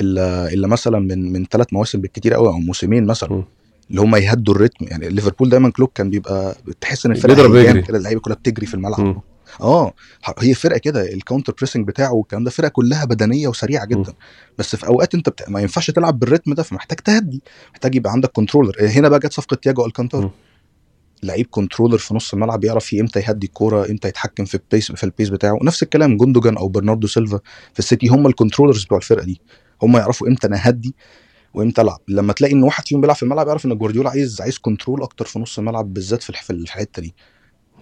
إلا إلا مثلا من من ثلاث مواسم بالكتير قوي أو موسمين مثلا م. اللي هم يهدوا ال rhythm يعني ليفربول دايما كلوب كان بيبقى تحس إن الفرقة بيضرب. كده اللعيبة كلها بتجري في الملعب م. آه هي فرقة كده ال counter pressing بتاعه والكلام ده فرقة كلها بدنية وسريعة م. جدا بس في أوقات أنت بت... ما ينفعش تلعب بال rhythm ده فمحتاج تهدي محتاج يبقى عندك controller هنا بقى جت صفقة تياجو ألكانتار. م. لعيب controller في نص الملعب يعرف إمتى يهدي الكورة إمتى يتحكم في ال pace في ال pace بتاعه. نفس الكلام جوندوجان أو برناردو سيلفا في السيتي هم ال controllers بتوع الفرقة دي. هم يعرفوا إمتى أنا اهدي وإمتى ألعب. لما تلاقي إن واحد فيهم بيلعب في الملعب يعرف إن جوارديولا عايز عايز control أكتر في نص الملعب بالذات في الحتة دي.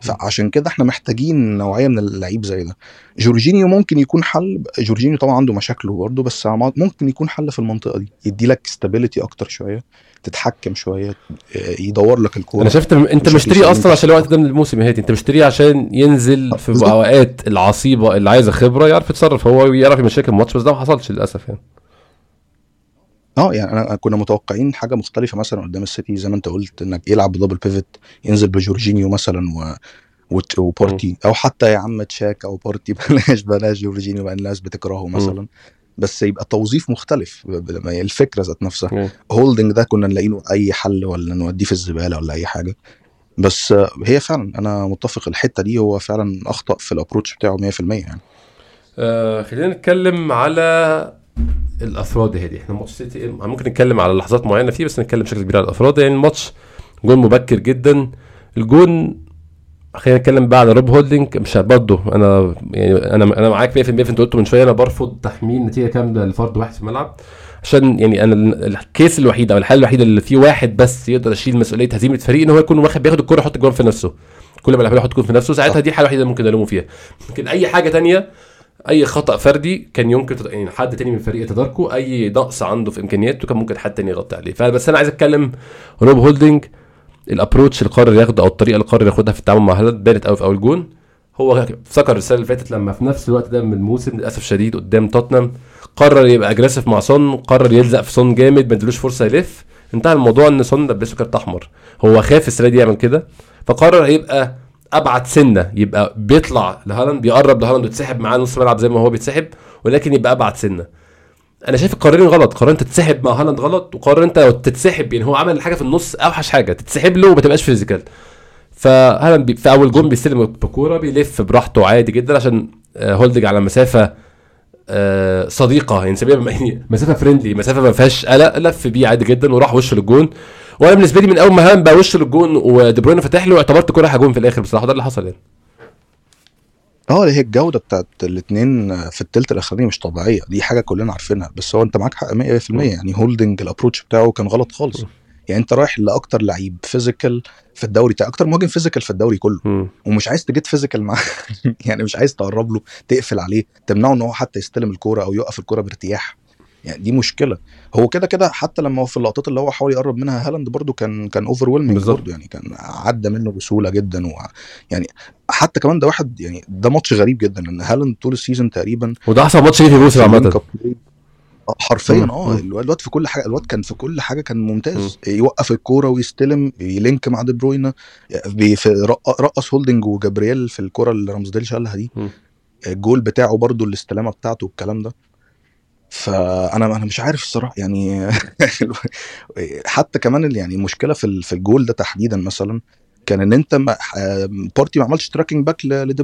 فعشان كده إحنا محتاجين نوعية من اللعيب زي ده جورجينيو ممكن يكون حل جورجينيو طبعا عنده مشاكله برضه بس ممكن يكون حل في المنطقة دي يدي لك stability أكتر شوية تتحكم شوية آه، يدور لك الكورة أنا شفت أنت مشتريه. أصلا عشان الوقت ده من الموسم يا هادي أنت مشتريه عشان ينزل في بالظبط. أوقات العصيبة اللي عايزة خبرة يعرف يتصرف هو يعرف يمشيك الماتش بس ده ما حصلش للأسف يعني آه يعني أنا كنا متوقعين حاجة مختلفة مثلا قدام السيتي زي ما أنت قلت إنك يلعب ب double pivot ينزل بجورجينيو مثلا و... وبارتي أو حتى يا عم تشاك أو بارتي بلاش بلاش جورجينيو بقى الناس بتكرهه مثلا. بس يبقى توظيف مختلف الفكرة ذات نفسها. هولدنج ده كنا نلاقي له أي حل ولا نوديه في الزبالة ولا أي حاجة. بس هي فعلا أنا متفق الحتة دي هو فعلا أخطأ في ال approach بتاعه 100% يعني. آه خلينا نتكلم على الأفراد هادي إحنا ماتش سيتي ممكن نتكلم على لحظات معينة فيه بس نتكلم بشكل كبير على الأفراد. يعني الماتش جون مبكر جدا. الجون خلينا نتكلم بقى على روب هولدنج مش برضه أنا يعني أنا أنا معاك 100% في أنت قلته من شوية. أنا برفض تحميل نتيجة كاملة لفرد واحد في الملعب عشان يعني أنا ال- ال case الوحيد أو الحاله الوحيده اللي فيه واحد بس يقدر يشيل مسؤولية هزيمة فريق إن هو يكون واخد بياخد الكوره يحط الجون في نفسه. كل ما يحط الجون في نفسه ساعتها. دي الحاله الوحيدة اللي ممكن ألومه فيها. لكن أي حاجة تانية أي خطأ فردي كان يمكن يعني حد تاني من الفريق يتداركه أي نقص عنده في إمكانياته كان ممكن حد تاني يغطي عليه. فبس أنا عايز أتكلم روب هولدنج ال approach اللي قرر ياخده أو الطريقة اللي قرر ياخدها في التعامل مع هالاند بانت قوي في أول جون. هو افتكر السنة اللي فاتت لما في نفس الوقت ده من الموسم للأسف شديد قدام توتنهام قرر يبقى aggressive مع سون قرر يلزق في سون جامد ما ادلوش فرصة يلف. انتهى الموضوع إن سون لبسه كارت أحمر. هو خاف السنة دي يعمل كده فقرر يبقى أبعد سنة. يبقى بيطلع لهالاند بيقرب لهالاند ويتسحب معاه نص ملعب زي ما هو بيتسحب ولكن يبقى أبعد سنة. أنا شايف القرارين غلط. قرار أنت تتسحب مع هالاند غلط وقرار أنت تتسحب يعني هو عمل حاجة في النص أوحش حاجة. تتسحب له وما تبقاش physical. فهالاند في أول جون بيستلم بكوره بيلف براحته عادي جدا عشان آه، هولدنج على مسافة آه، صديقة. يعني يعني مسافة friendly مسافة ما فيهاش قلق لف بيه عادي جدا وراح وشه للجون. وأنا بالنسبة لي من اول ما هالاند بقى وشه للجون ودي بروين فتح له اعتبرت كوره جون في الآخر بصراحة. ده اللي حصل يعني. آه هي الجودة بتاعت الاثنين في التلت الأخراني مش طبيعية. دي حاجة كلنا عارفينها. بس هو انت معاك حق 100% يعني هولدنج ال approach بتاعه كان غلط خالص. يعني انت رايح لأكتر لعيب physical في الدوري بتاع أكتر مهاجم physical في الدوري كله. ومش عايز ت get physical معاه يعني مش عايز تقرب له تقفل عليه تمنعه إن هو حتى يستلم الكورة أو يوقف الكورة بارتياح. يعني دي مشكلة هو كده كده حتى لما هو في اللقطات اللي هو حاول يقرب منها هالاند برده كان كان over. برضه يعني كان عدى منه بسهولة جدا و يعني حتى كمان ده واحد يعني ده ماتش غريب جدا إن هالاند طول ال season تقريبا وده أحسن ماتش ليه في في عامة آه، حرفيا مم. آه مم. الواد في كل حاجة الواد كان في كل حاجة كان ممتاز يوقف الكورة ويستلم ي link مع دي بروينا رقص هولدنج وجابرييل في الكورة اللي رامزديل شالها دي مم. الجول بتاعه برضو الاستلامة بتاعته والكلام ده فأنا أنا مش عارف الصراحة يعني حتى كمان يعني المشكلة في في الجول ده تحديدا مثلا كان إن أنت ما آه، بارتي ما عملش tracking back لدي.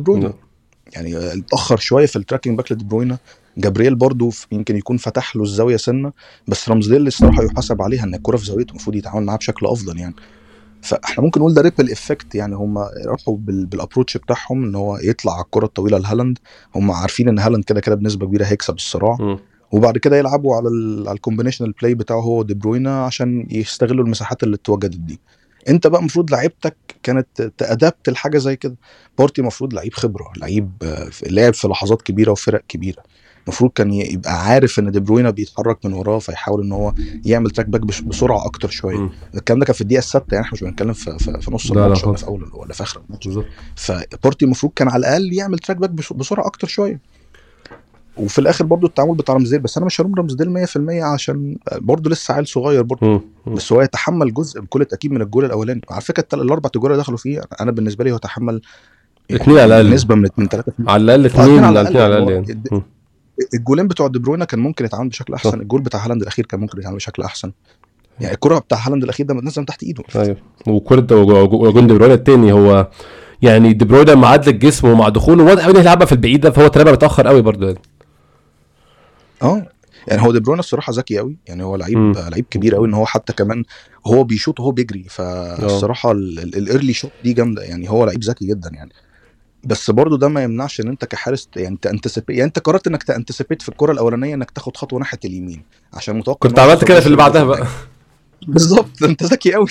يعني اتأخر شوية في ال tracking back لدي بروينا جابرييل برضو يمكن يكون فتح له الزاوية سنة بس رامزديل الصراحة يحاسب عليها إن الكرة في زاويته المفروض يتعامل معاها بشكل أفضل يعني. فإحنا ممكن نقول ده ripple effect يعني هم راحوا بال- بال approach بتاعهم إن هو يطلع على الكرة الطويلة لهالاند. هم عارفين إن هالاند كده كده بنسبة كبيرة هيكسب الصراع مم. وبعد كده يلعبوا على ال على ال combinational play بتاعه هو دي بروينا عشان يستغلوا المساحات اللي اتوجدت دي. انت بقى المفروض لعيبتك كانت ت adapt لحاجة زي كده. بارتي المفروض لعيب خبرة لعيب آه، لعب في لحظات كبيرة وفرق كبيرة. المفروض كان يبقى عارف إن دي بروينا بيتحرك من وراه فيحاول إن هو يعمل track back بسرعة أكتر شوية. الكلام ده كان في الدقيقة السادسه يعني إحنا مش بنتكلم في, في, في نص الماتش ولا. في أول ولا في آخر الماتش. فبارتي المفروض كان على الأقل يعمل track back بس- بسرعة أكتر شوية. وفي الآخر برضو التعامل بتاع رمزديل بس أنا مش هلوم رمزديل 100% عشان برضو لسه عيل صغير برضو. بس هو يتحمل جزء بكل تأكيد من الجول الأولاني على فكرة الأربع تجوال اللي دخلوا فيه أنا بالنسبة لي هو تحمل اتنين على الأقل. نسبة من من 3 على الأقل اثنين على اثنين. الأقل يعني. الجولين بتوع دي بروينا كان ممكن يتعامل بشكل أحسن صح. الجول بتاع هالاند الأخير كان ممكن يتعامل بشكل أحسن يعني الكرة بتاع هالاند الأخير ده نزل من تحت إيده أيوه وكرة وجون دي بروين التاني هو يعني دي بروين مع عدل الجسم ومع دخوله واضح قوي هيلعبها في البعيده فهو اترمى متأخر قوي برضه يعني آه يعني هو دي بروين الصراحة ذكي قوي يعني هو لعيب مم. لعيب كبير قوي إن هو حتى كمان هو بيشوط وهو بيجري فالصراحة ال early shot دي جامدة يعني هو لعيب ذكي جدا يعني. بس برضه ده ما يمنعش إن أنت كحارس يعني ت anticipate يعني أنت قررت إنك ت anticipate في الكرة الأولانية إنك تاخد خطوة ناحية اليمين عشان متوقع كنت عملت كده في اللي بعدها. بقى. بالظبط أنت ذكي قوي.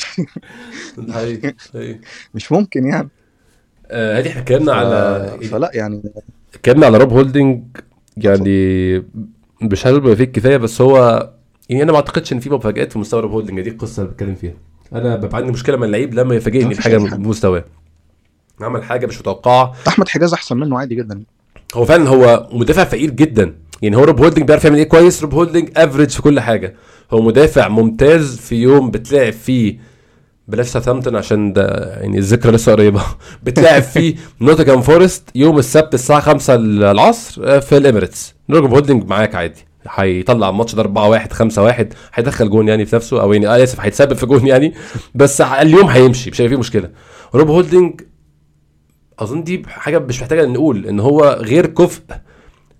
مش ممكن يعني. آه، هادي إحنا اتكلمنا على فلا يعني. اتكلمنا على روب هولدنج يعني مش هنقول بما فيه الكفاية بس هو يعني أنا ما أعتقدش إن في مفاجآت في مستوى روب هولدنج دي القصة اللي بتكلم فيها. أنا ببقى عندي مشكلة من اللعيب لما يفاجئني بحاجة أي حاجة. بمستواه عمل حاجة مش متوقعة. أحمد حجاز أحسن منه عادي جدا. هو فعلا هو مدافع فقير جدا. يعني هو روب هولدنج بيعرف يعمل إيه؟ كويس روب هولدنج average في كل حاجة. هو مدافع ممتاز في يوم بتلعب فيه بلاش ساوثهامبتون عشان ده يعني الذكرى لسه قريبة. بتلعب فيه نوتنجهام فورست يوم السبت الساعة 5 العصر آه، في الإميريتس. روب هولدنج معاك عادي. هيطلع الماتش ده 4 1 5 1 هيدخل جون يعني في نفسه أو يعني آه آسف هيتسبب في جون يعني. بس اليوم هيمشي مش هيبقى فيه مشكلة. روب هولدنج أظن دي حاجة مش محتاجة نقول إن هو غير كفء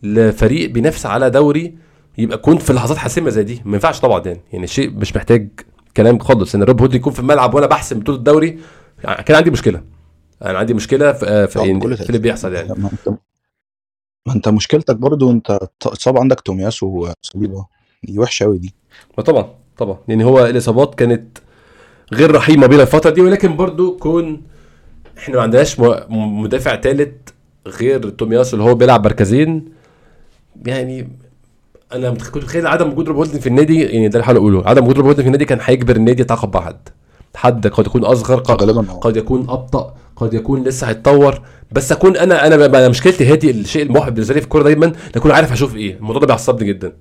لفريق بينافس على دوري يبقى كنت في لحظات حاسمة زي دي. ما ينفعش طبعا يعني. يعني شيء مش محتاج كلام خالص. إن روب هولدنج يكون في الملعب وأنا بحسم بطولة الدوري يعني كان عندي مشكلة. أنا عندي مشكلة في, في, طبعاً، يعني في اللي بيحصل يعني. ما انت مشكلتك برضو انت اتصاب عندك تومياسو وصليبه دي وحشة قوي دي. ما طبعا طبعا. يعني هو الإصابات كانت غير رحيمة بينا الفترة دي ولكن برضو كون إحنا ما عندناش مدافع ثالث غير تومياس اللي هو بيلعب مركزين يعني أنا كنت متخيل عدم وجود روب في النادي يعني ده اللي حاول أقوله. عدم وجود روب في النادي كان هيجبر النادي يتعاقد مع حد. حد قد يكون أصغر قد, آه. قد يكون أبطأ قد يكون لسه هيتطور. بس أكون أنا أنا مشكلتي هادي الشيء المحبط بالنسبة لي في الكورة دايما إن أكون عارف هشوف إيه. الموضوع ده بيعصبني جدا.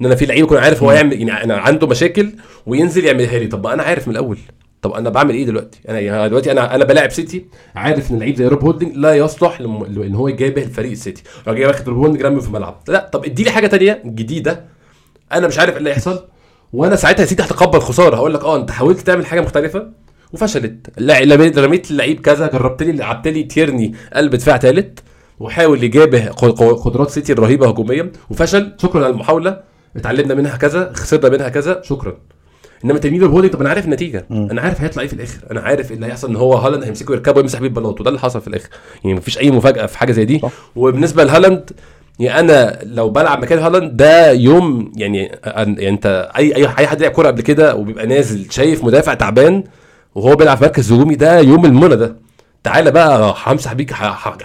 إن أنا في لعيب يكون عارف هو يعمل يعني أنا عنده مشاكل وينزل يعملها لي. طب أنا عارف من الأول. طب أنا بعمل إيه دلوقتي؟ أنا يعني دلوقتي أنا أنا بلاعب سيتي عارف إن لعيب زي روب هولدنج لا يصلح لم- إن هو يجابه الفريق السيتي راح جاي واخد روب هولدنج رمي في الملعب. لا طب ادي لي حاجة تانية جديدة. أنا مش عارف إيه اللي هيحصل. وأنا ساعتها يا سيدي هتقبل خسارة. هقول لك آه أنت حاولت تعمل حاجة مختلفة وفشلت. رميت اللعيب كذا جربت لي لعبت لي تيرني قلب دفاع ثالث وحاول يجابه قدرات سيتي الرهيبة هجوميا وفشل. شكرا على المحاولة. اتعلمنا منها كذا خسرنا منها كذا. شكرا. إنما ترمي لي هولدنج طب أنا عارف النتيجة. مم. أنا عارف هيطلع إيه في الآخر. أنا عارف إيه اللي هيحصل إن هو هالاند هيمسكه ويركبه ويمسح بيه البلاط وده اللي حصل في الآخر. يعني مفيش أي مفاجأة في حاجة زي دي. صح. وبالنسبة لهالاند يعني أنا لو بلعب مكان هالاند ده يوم يعني يعني أنت اي اي أي حد لعب كورة قبل كده وبيبقى نازل شايف مدافع تعبان وهو بيلعب في مركز هجومي ده يوم المنى ده. تعالى بقى همسح بيك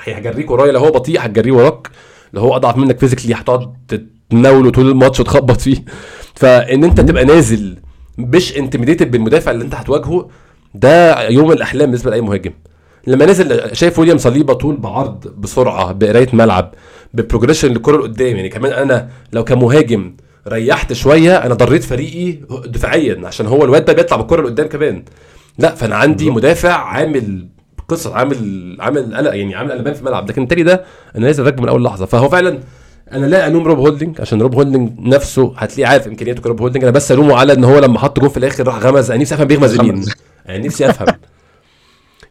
هجريك ورايا لو هو بطيء هتجريه وراك. لو هو أضعف منك physically هتقعد تتناوله طول الماتش وتخبط فيه. فإن أنت تبقى نازل مش intimidated بالمدافع اللي أنت هتواجهه ده يوم الأحلام بالنسبة لأي مهاجم. لما نزل شايف ويليام صليبة طول بعرض بسرعة بقراية ملعب ب progression للكره لقدام. يعني كمان أنا لو كمهاجم ريحت شوية أنا ضريت فريقي دفاعيا عشان هو الواد ده بيطلع بالكره لقدام كمان. لا فأنا عندي مدافع عامل قصة عامل عامل قلق يعني عامل قلبان في الملعب. لكن التاني ده أنا نازل راكبه من أول لحظة. فهو فعلا أنا لا ألوم روب هولدنج عشان روب هولدنج نفسه هتلاقيه عارف إمكانياته كروب هولدنج أنا بس ألومه على إن هو لما حط جون في الآخر راح غمز. أنا نفسي أفهم بيغمز مين. أنا نفسي أفهم.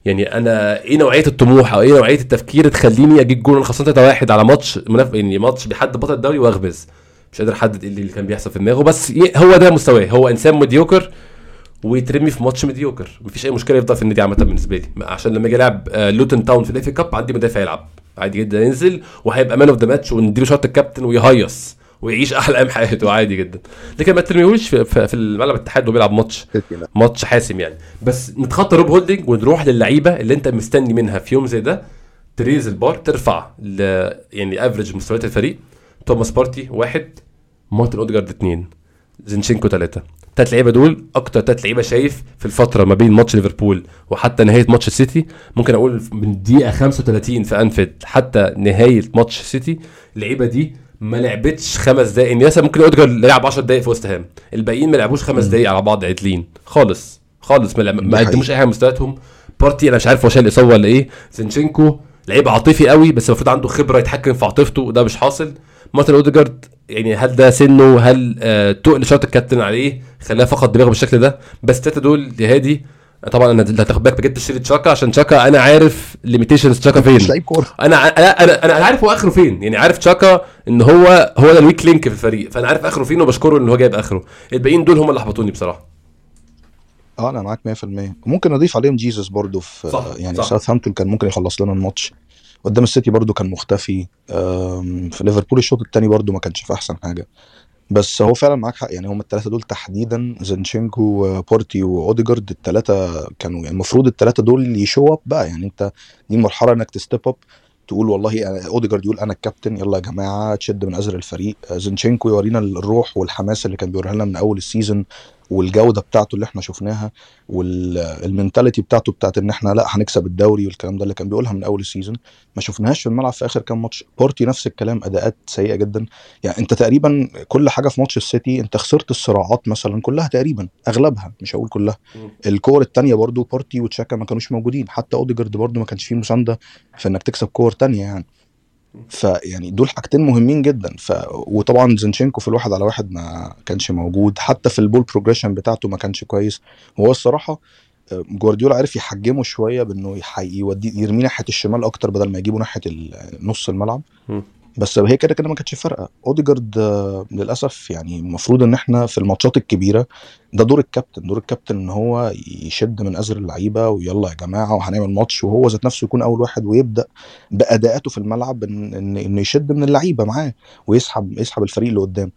يعني أنا إيه نوعية الطموح أو إيه نوعية التفكير تخليني أجيب جول خاصة 3 واحد على ماتش مناف... يعني ماتش بيحدد بطل الدوري واغمز مش قادر أحدد إيه اللي كان بيحصل في دماغه بس هو ده مستواه. هو إنسان mediocre ويترمي في ماتش mediocre. مفيش أي مشكلة يفضل في النادي عامة بالنسبة لي. عشان لما أجي ألعب آه، لوتن تاون في ال FA Cup عندي مدافع يلعب. عادي جدا ينزل وهيبقى man of the match ونديله شارة الكابتن ويهيص. ويعيش أحلى أيام حياته عادي جدا. لكن ما ترميهوش في, في, في الملعب الاتحاد وبيلعب ماتش. ماتش حاسم يعني. بس نتخطى روب هولدنج ونروح للعيبة اللي أنت مستني منها في يوم زي ده. ت raise ال bar ترفع ل يعني average مستويات الفريق. توماس بارتي واحد مارتن اودجارد اثنين زينشينكو ثلاثة التلات لعيبة دول أكتر تلات لعيبة شايف في الفترة ما بين ماتش ليفربول وحتى نهاية ماتش السيتي. ممكن أقول من دقيقة 35 في أنفيلد حتى نهاية ماتش السيتي. اللعيبة دي ما لعبتش خمس دقايق يعني مثلا ممكن أودجارد لعب 10 دقايق في وست هام. الباقيين ما لعبوش خمس دقايق على بعض عدلين خالص خالص. ما. قدموش أي حاجة مستوياتهم. بارتي أنا مش عارف هو شايل إصابة ولا إيه. زينشينكو لعيب عاطفي قوي بس المفروض عنده خبرة يتحكم في عاطفته وده مش حاصل. مارتن اوديجارد يعني هل ده سنه؟ هل آه تقل شارة الكابتن عليه؟ خلاه فقد دماغه بالشكل ده. بس التلاتة دول يا هادي طبعا أنا اللي هتاخد بالك بجد تستثني تشاكا عشان تشاكا أنا عارف limitations تشاكا فين. مش لعيب كورة. أنا أنا أنا عارف هو آخره فين. يعني عارف تشاكا إن هو هو ده ال weak link في الفريق. فأنا عارف آخره فين وبشكره إن هو جايب آخره. الباقيين دول هم اللي أحبطوني بصراحة. آه أنا معاك 100% وممكن أضيف عليهم جيسس برضو في صح، يعني. ساوثهامبتون كان ممكن يخلص لنا الماتش. قدام السيتي برضو كان مختفي. في ليفربول الشوط الثاني برضو ما كانش في أحسن حاجة. بس هو فعلا معاك حق. يعني هم الثلاثه دول تحديدا زينشينكو آه، بارتي وأوديجارد الثلاثه كانوا يعني المفروض الثلاثه دول ي show up بقى. يعني أنت دي المرحله إنك ت step up تقول والله أوديجارد يقول أنا الكابتن يلا يا جماعة تشد من أزر الفريق. زينشينكو يورينا الروح والحماس اللي كان بيوريها لنا من أول ال season. والجودة بتاعته اللي إحنا شفناها وال mentality بتاعته بتاعت إن إحنا لأ هنكسب الدوري والكلام ده اللي كان بيقولها من أول ال season. ما شفناهاش في الملعب في آخر كام ماتش. بارتي نفس الكلام أداءات سيئة جدا. يعني أنت تقريبا كل حاجة في ماتش السيتي أنت خسرت الصراعات مثلا كلها تقريبا أغلبها مش هقول كلها. الكور التانية برضو بارتي وتشاكا ما كانوش موجودين. حتى أوديجارد برضو ما كانش فيه مساندة في إنك تكسب كور تانية يعني. فيعني دول حاجتين مهمين جدا. ف وطبعا زينشينكو في الواحد على واحد ما كانش موجود. حتى في ال ball progression بتاعته ما كانش كويس. هو الصراحة آه، جوارديولا عرف يحجمه شوية بإنه يوديه يرميه ناحية الشمال أكتر بدل ما يجيبه ناحية نص الملعب. بس هي كده كده ما كانتش فارقة. أوديجارد آه، للأسف يعني المفروض إن إحنا في الماتشات الكبيرة ده دور الكابتن دور الكابتن إن هو يشد من أزر اللعيبة ويلا يا جماعة وهنعمل ماتش وهو ذات نفسه يكون أول واحد ويبدأ بأداءاته في الملعب إن إن إنه يشد من اللعيبة معاه ويسحب يسحب الفريق اللي قدام.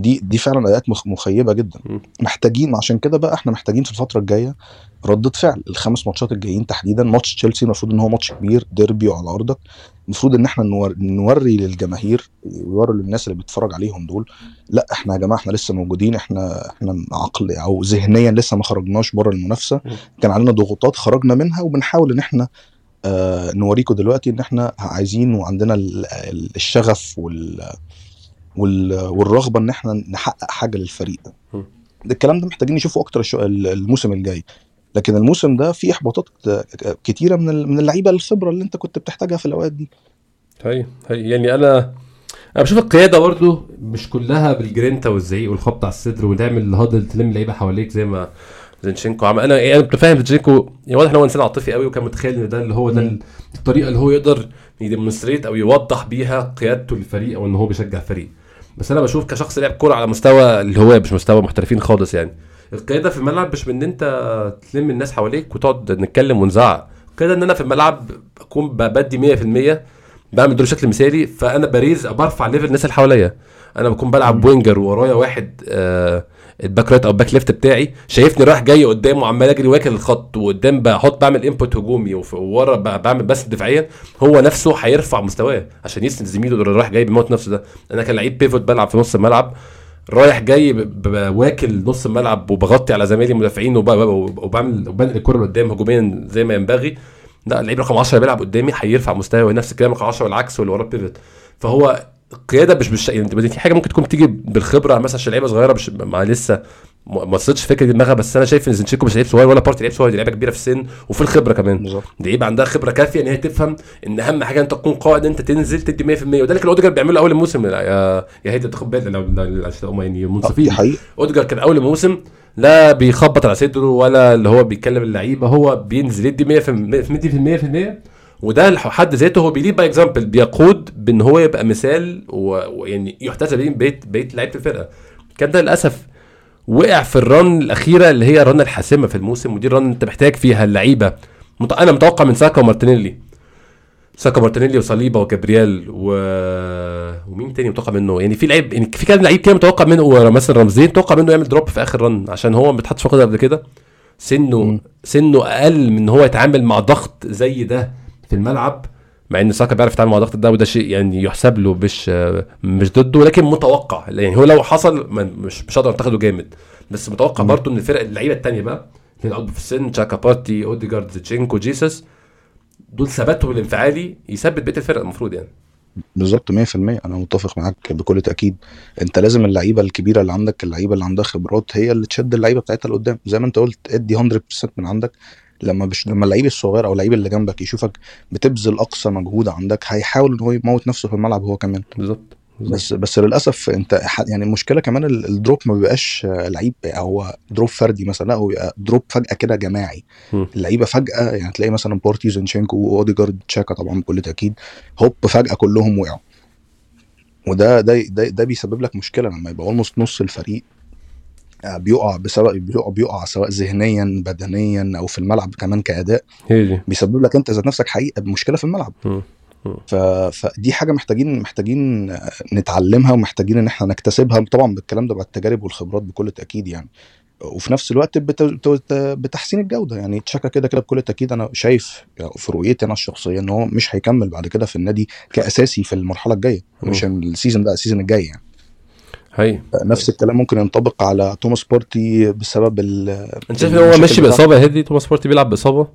دي دي فعلا اداءات مخ- مخيبة جدا. محتاجين عشان كده بقى إحنا محتاجين في الفترة الجاية ردة فعل. الخمس ماتشات الجايين تحديدا ماتش تشيلسي المفروض إن هو ماتش كبير ديربي وعلى أرضك. المفروض إن إحنا نور نوري للجماهير ويوروا للناس اللي بيتفرج عليهم دول. لا إحنا يا جماعة إحنا لسه موجودين إحنا إحنا عقل أو ذهنيا لسه ما خرجناش بره المنافسة. كان علينا ضغوطات خرجنا منها وبنحاول إن إحنا آه نوريكم دلوقتي إن إحنا عايزين وعندنا ال- ال- الشغف وال والرغبة ان إحنا نحقق حاجة للفريق. ده الكلام ده محتاجين نشوفه أكتر. الموسم الجاي لكن الموسم ده فيه إحباطات كتيرة من من اللعيبة الخبرة اللي انت كنت بتحتاجها في الأوقات دي هي هي يعني أنا أنا بشوف القيادة برضو مش كلها بالجرينتا والزعيق والخبط على الصدر ونعمل huddle تلم لعيبة حواليك زي ما زينشينكو عمل أنا أنا متفاهم زينشينكو يعني واضح إن هو إنسان عاطفي قوي وكان متخيل إن ده اللي هو ده. الطريقة اللي هو يقدر ي demonstrate أو يوضح بيها قيادته للفريق أو إن هو بيشجع فريق بس أنا بشوف كشخص لعب كورة على مستوى هو مش مستوى محترفين خالص يعني. القيادة في الملعب مش من إن أنت تلم الناس حواليك وتقعد نتكلم ونزعق. القيادة إن أنا في الملعب أكون بدي 100% بعمل دور بشكل مثالي فأنا ب raise برفع level الناس اللي حواليا. أنا بكون بلعب winger وورايا واحد آه ال back right أو ال back left بتاعي شايفني رايح جاي قدامه وعمال أجري واكل الخط وقدام بحط بعمل input هجومي وورا بعمل بس دفاعيا هو نفسه هيرفع مستواه عشان يسند زميله اللي رايح جاي بيموت نفسه ده. أنا كان لعيب بيفوت بلعب في نص الملعب رايح جاي واكل نص الملعب وبغطي على زمايلي المدافعين وب- وب- وبعمل وبنقل الكرة لقدام هجوميا زي ما ينبغي. لا اللعيب رقم 10 بيلعب قدامي هيرفع مستواه نفس الكلام رقم 10 والعكس واللي وراه بيفوت فهو القياده مش بالش... يعني دي حاجة ممكن تكون بتيجي بالخبرة مثلا عشان لعيبة صغيرة مش ما لسه ما وصلتش فكرة دماغها بس أنا شايف إن زينشينكو مش لعيب صغير ولا بارتي لعيب صغير دي لعيبة كبيرة في السن وفي الخبرة كمان. بالظبط. دي لعيبة عندها خبرة كافية إن هي تفهم إن أهم حاجة أنت تكون قائد أنت تنزل تدي 100% وده اللي أوديجارد بيعمله أول الموسم. يا يا ريت تاخد بالك لو عشان تبقوا يعني منصفين. أوديجارد كان أول الموسم لا بيخبط على صدره ولا اللي هو بيتكلم اللعيبة هو بينزل يدي 100% في 100% وده في حد ذاته هو بي lead by example بيقود بإن هو يبقى مثال ويعني يحتذى بيه بيت بيت لعيبة الفرقة. كان ده للأسف وقع في ال run الأخيرة اللي هي ال run الحاسمة في الموسم ودي ال run أنت محتاج فيها اللعيبة. مت- أنا متوقع من ساكا ومارتينيلي. ساكا مارتينيلي وصليبا وجابرييل و... ومين تاني متوقع منه؟ يعني في لعيب يعني في كام لعيب كده متوقع منه ومثلا رمزين متوقع منه يعمل drop في آخر run عشان هو ما بيتحطش في قبل كده. سنه مم. سنه أقل من هو يتعامل مع ضغط زي ده. في الملعب مع إن ساكا بيعرف يتعامل مع ضغط ده وده شيء يعني يحسب له مش مش ضده لكن متوقع. يعني هو لو حصل مش مش هقدر أنتقده جامد. بس متوقع. برضه إن الفرق اللعيبة التانية بقى اللي الاكبر في السن تشاكا بارتي أوديجارد زينشينكو جيسوس دول ثباتهم الانفعالي يثبت بقية الفرق المفروض يعني. بالظبط 100% أنا متفق معاك بكل تأكيد. أنت لازم اللعيبة الكبيرة اللي عندك اللعيبة اللي عندها خبرات هي اللي تشد اللعيبة بتاعتها لقدام. زي ما أنت قلت ادي 100% من عندك. لما بش... لما اللعيب الصغير أو اللعيب اللي جنبك يشوفك بتبذل أقصى مجهود عندك هيحاول إن هو يموت نفسه في الملعب هو كمان. بالظبط بس بس للأسف أنت يعني المشكلة كمان ال- ال drop ما بيبقاش لعيب هو drop فردي مثلا لا هو بيبقى drop فجأة كده جماعي. اللعيبة فجأة يعني تلاقي مثلا بارتي زينشينكو وأوديجارد تشاكا طبعا بكل تأكيد هوب فجأة كلهم وقعوا. وده ده ده, ده بيسبب لك مشكلة لما يبقى almost نص الفريق بيقع بسبب بيقع, بيقع سواء ذهنيا بدنيا أو في الملعب كمان كأداء. هي بيسبب لك أنت ذات نفسك حقيقة مشكله في الملعب. ف... فدي حاجة محتاجين محتاجين آه، نتعلمها ومحتاجين إن إحنا نكتسبها. طبعا بالكلام ده بالتجارب والخبرات بكل تأكيد يعني. وفي نفس الوقت بت... بت... بتحسين الجودة. يعني تشاكا كده كده بكل تأكيد أنا شايف يعني في رؤيتي أنا الشخصية إن هو مش هيكمل بعد كده في النادي كأساسي في المرحلة الجاية. مش ال season ده ال season الجاي يعني. هي. نفس الكلام ممكن ينطبق على توماس بارتي بسبب ال أنت شايف إن هو ماشي. بإصابة هدي توماس بارتي بيلعب بإصابة؟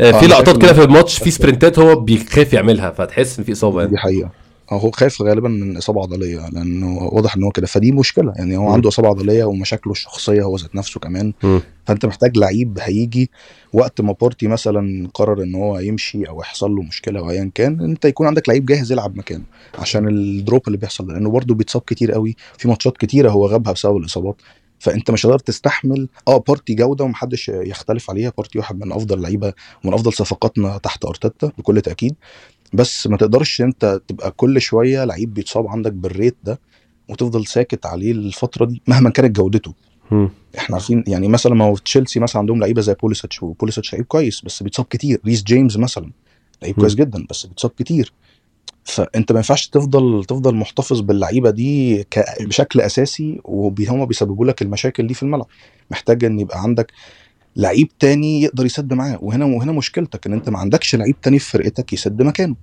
آه، آه، في أنا لقطات كده في الماتش في sprintات هو بيخاف يعملها فتحس إن في إصابة يعني. دي حقيقة. آه، هو خايف غالبا من إصابة عضلية لأنه واضح إن هو كده. فدي مشكلة يعني هو مم. عنده إصابة عضلية ومشاكله الشخصية هو ذات نفسه كمان. مم. فأنت محتاج لعيب هيجي وقت ما بارتي مثلا قرر إن هو يمشي أو يحصل له مشكلة أو ايا كان أنت يكون عندك لعيب جاهز يلعب مكانه عشان ال drop اللي بيحصل لأنه برضه بيتصاب كتير قوي في ماتشات كتيرة هو غابها بسبب الإصابات. فأنت مش هتقدر تستحمل آه بارتي جودة ومحدش يختلف عليها. بارتي واحد من أفضل اللعيبه ومن أفضل صفقاتنا تحت أرتيتا بكل تأكيد. بس ما تقدرش انت تبقى كل شوية لعيب بيتصاب عندك بال rate ده وتفضل ساكت عليه الفترة دي مهما كانت جودته. إحنا عارفين يعني مثلا ما هو تشيلسي مثلا عندهم لعيبة زي بوليسيتش وبوليسيتش لعيب كويس بس بيتصاب كتير ريس جيمس مثلا لعيب. كويس جدا بس بيتصاب كتير فانت ما ينفعش تفضل تفضل محتفظ باللعيبة دي. بشكل أساسي وهم بيسببوا لك المشاكل دي في الملعب محتاج إن يبقى عندك لعيب تاني يقدر يسد معاه. وهنا وهنا مشكلتك إن أنت ما عندكش لعيب تاني في فرقتك يسد مكانه.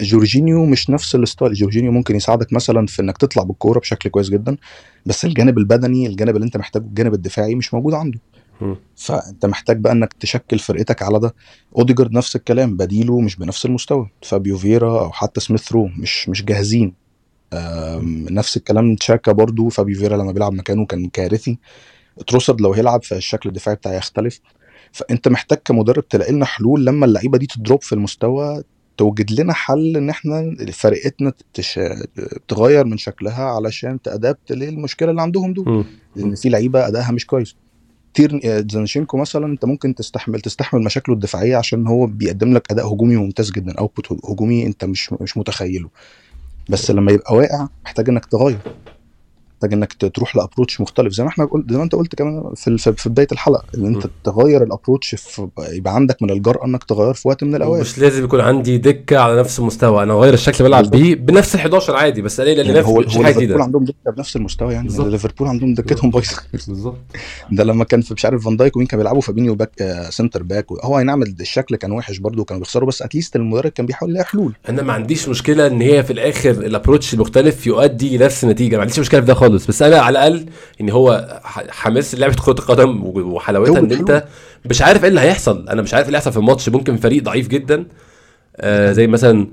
جورجينيو مش نفس ال style. جورجينيو ممكن يساعدك مثلا في إنك تطلع بالكورة بشكل كويس جدا بس الجانب البدني الجانب اللي أنت محتاجه الجانب الدفاعي مش موجود عنده. فأنت محتاج بقى إنك تشكل فرقتك على ده. أوديجارد نفس الكلام بديله مش بنفس المستوى. فابيو فيرا أو حتى سميث رو مش مش جاهزين. نفس الكلام تشاكا برضو. فابيو فيرا لما بيلعب مكانه كان كارثي. تروسرد لو هيلعب فالشكل الدفاعي بتاعي يختلف. فأنت محتاج كمدرب تلاقي لنا حلول لما اللعيبة دي ت drop في المستوى توجد لنا حل إن إحنا فرقتنا تش... تغير من شكلها علشان ت adapt للمشكلة اللي عندهم دول. لأن في لعيبة أدائها مش كويس. تير آه، زينشينكو مثلا أنت ممكن تستحمل تستحمل مشاكله الدفاعية عشان هو بيقدم لك أداء هجومي ممتاز جدا output هجومي أنت مش مش متخيله. بس لما يبقى واقع محتاج إنك تغير. محتاج إنك تروح ل approach مختلف. زي ما إحنا قلت زي ما أنت قلت كمان في في بداية الحلقة إن أنت م. تغير ال approach في يبقى عندك من الجرأة إنك تغير في وقت من الأوقات. مش لازم يكون عندي دكة على نفس المستوى. أنا اغير الشكل بلعب. بيه بنفس ال 11 عادي بس ألاقي يعني هو نفس هو ليفربول عندهم دكة بنفس المستوى يعني. ليفربول عندهم دكتهم بايظه بالظبط. ده لما كان في مش عارف فان دايك ومين كان بيلعبوا فابينيو back آه centre back هو اي نعم الشكل كان وحش برده وكانوا بيخسروا بس at least المدرب كان بيحاول يلاقي حلول. أنا ما عنديش مشكلة إن هي في الآخر ال approach المختلف يؤدي لنفس النتيجة. ما عنديش مشكلة في ده خالص. بس أنا على الأقل إن هو حماس لعبة كرة القدم وحلاوتها إن أنت مش عارف إيه اللي هيحصل. أنا مش عارف إيه اللي هيحصل في الماتش. ممكن فريق ضعيف جدا. آه زي مثلا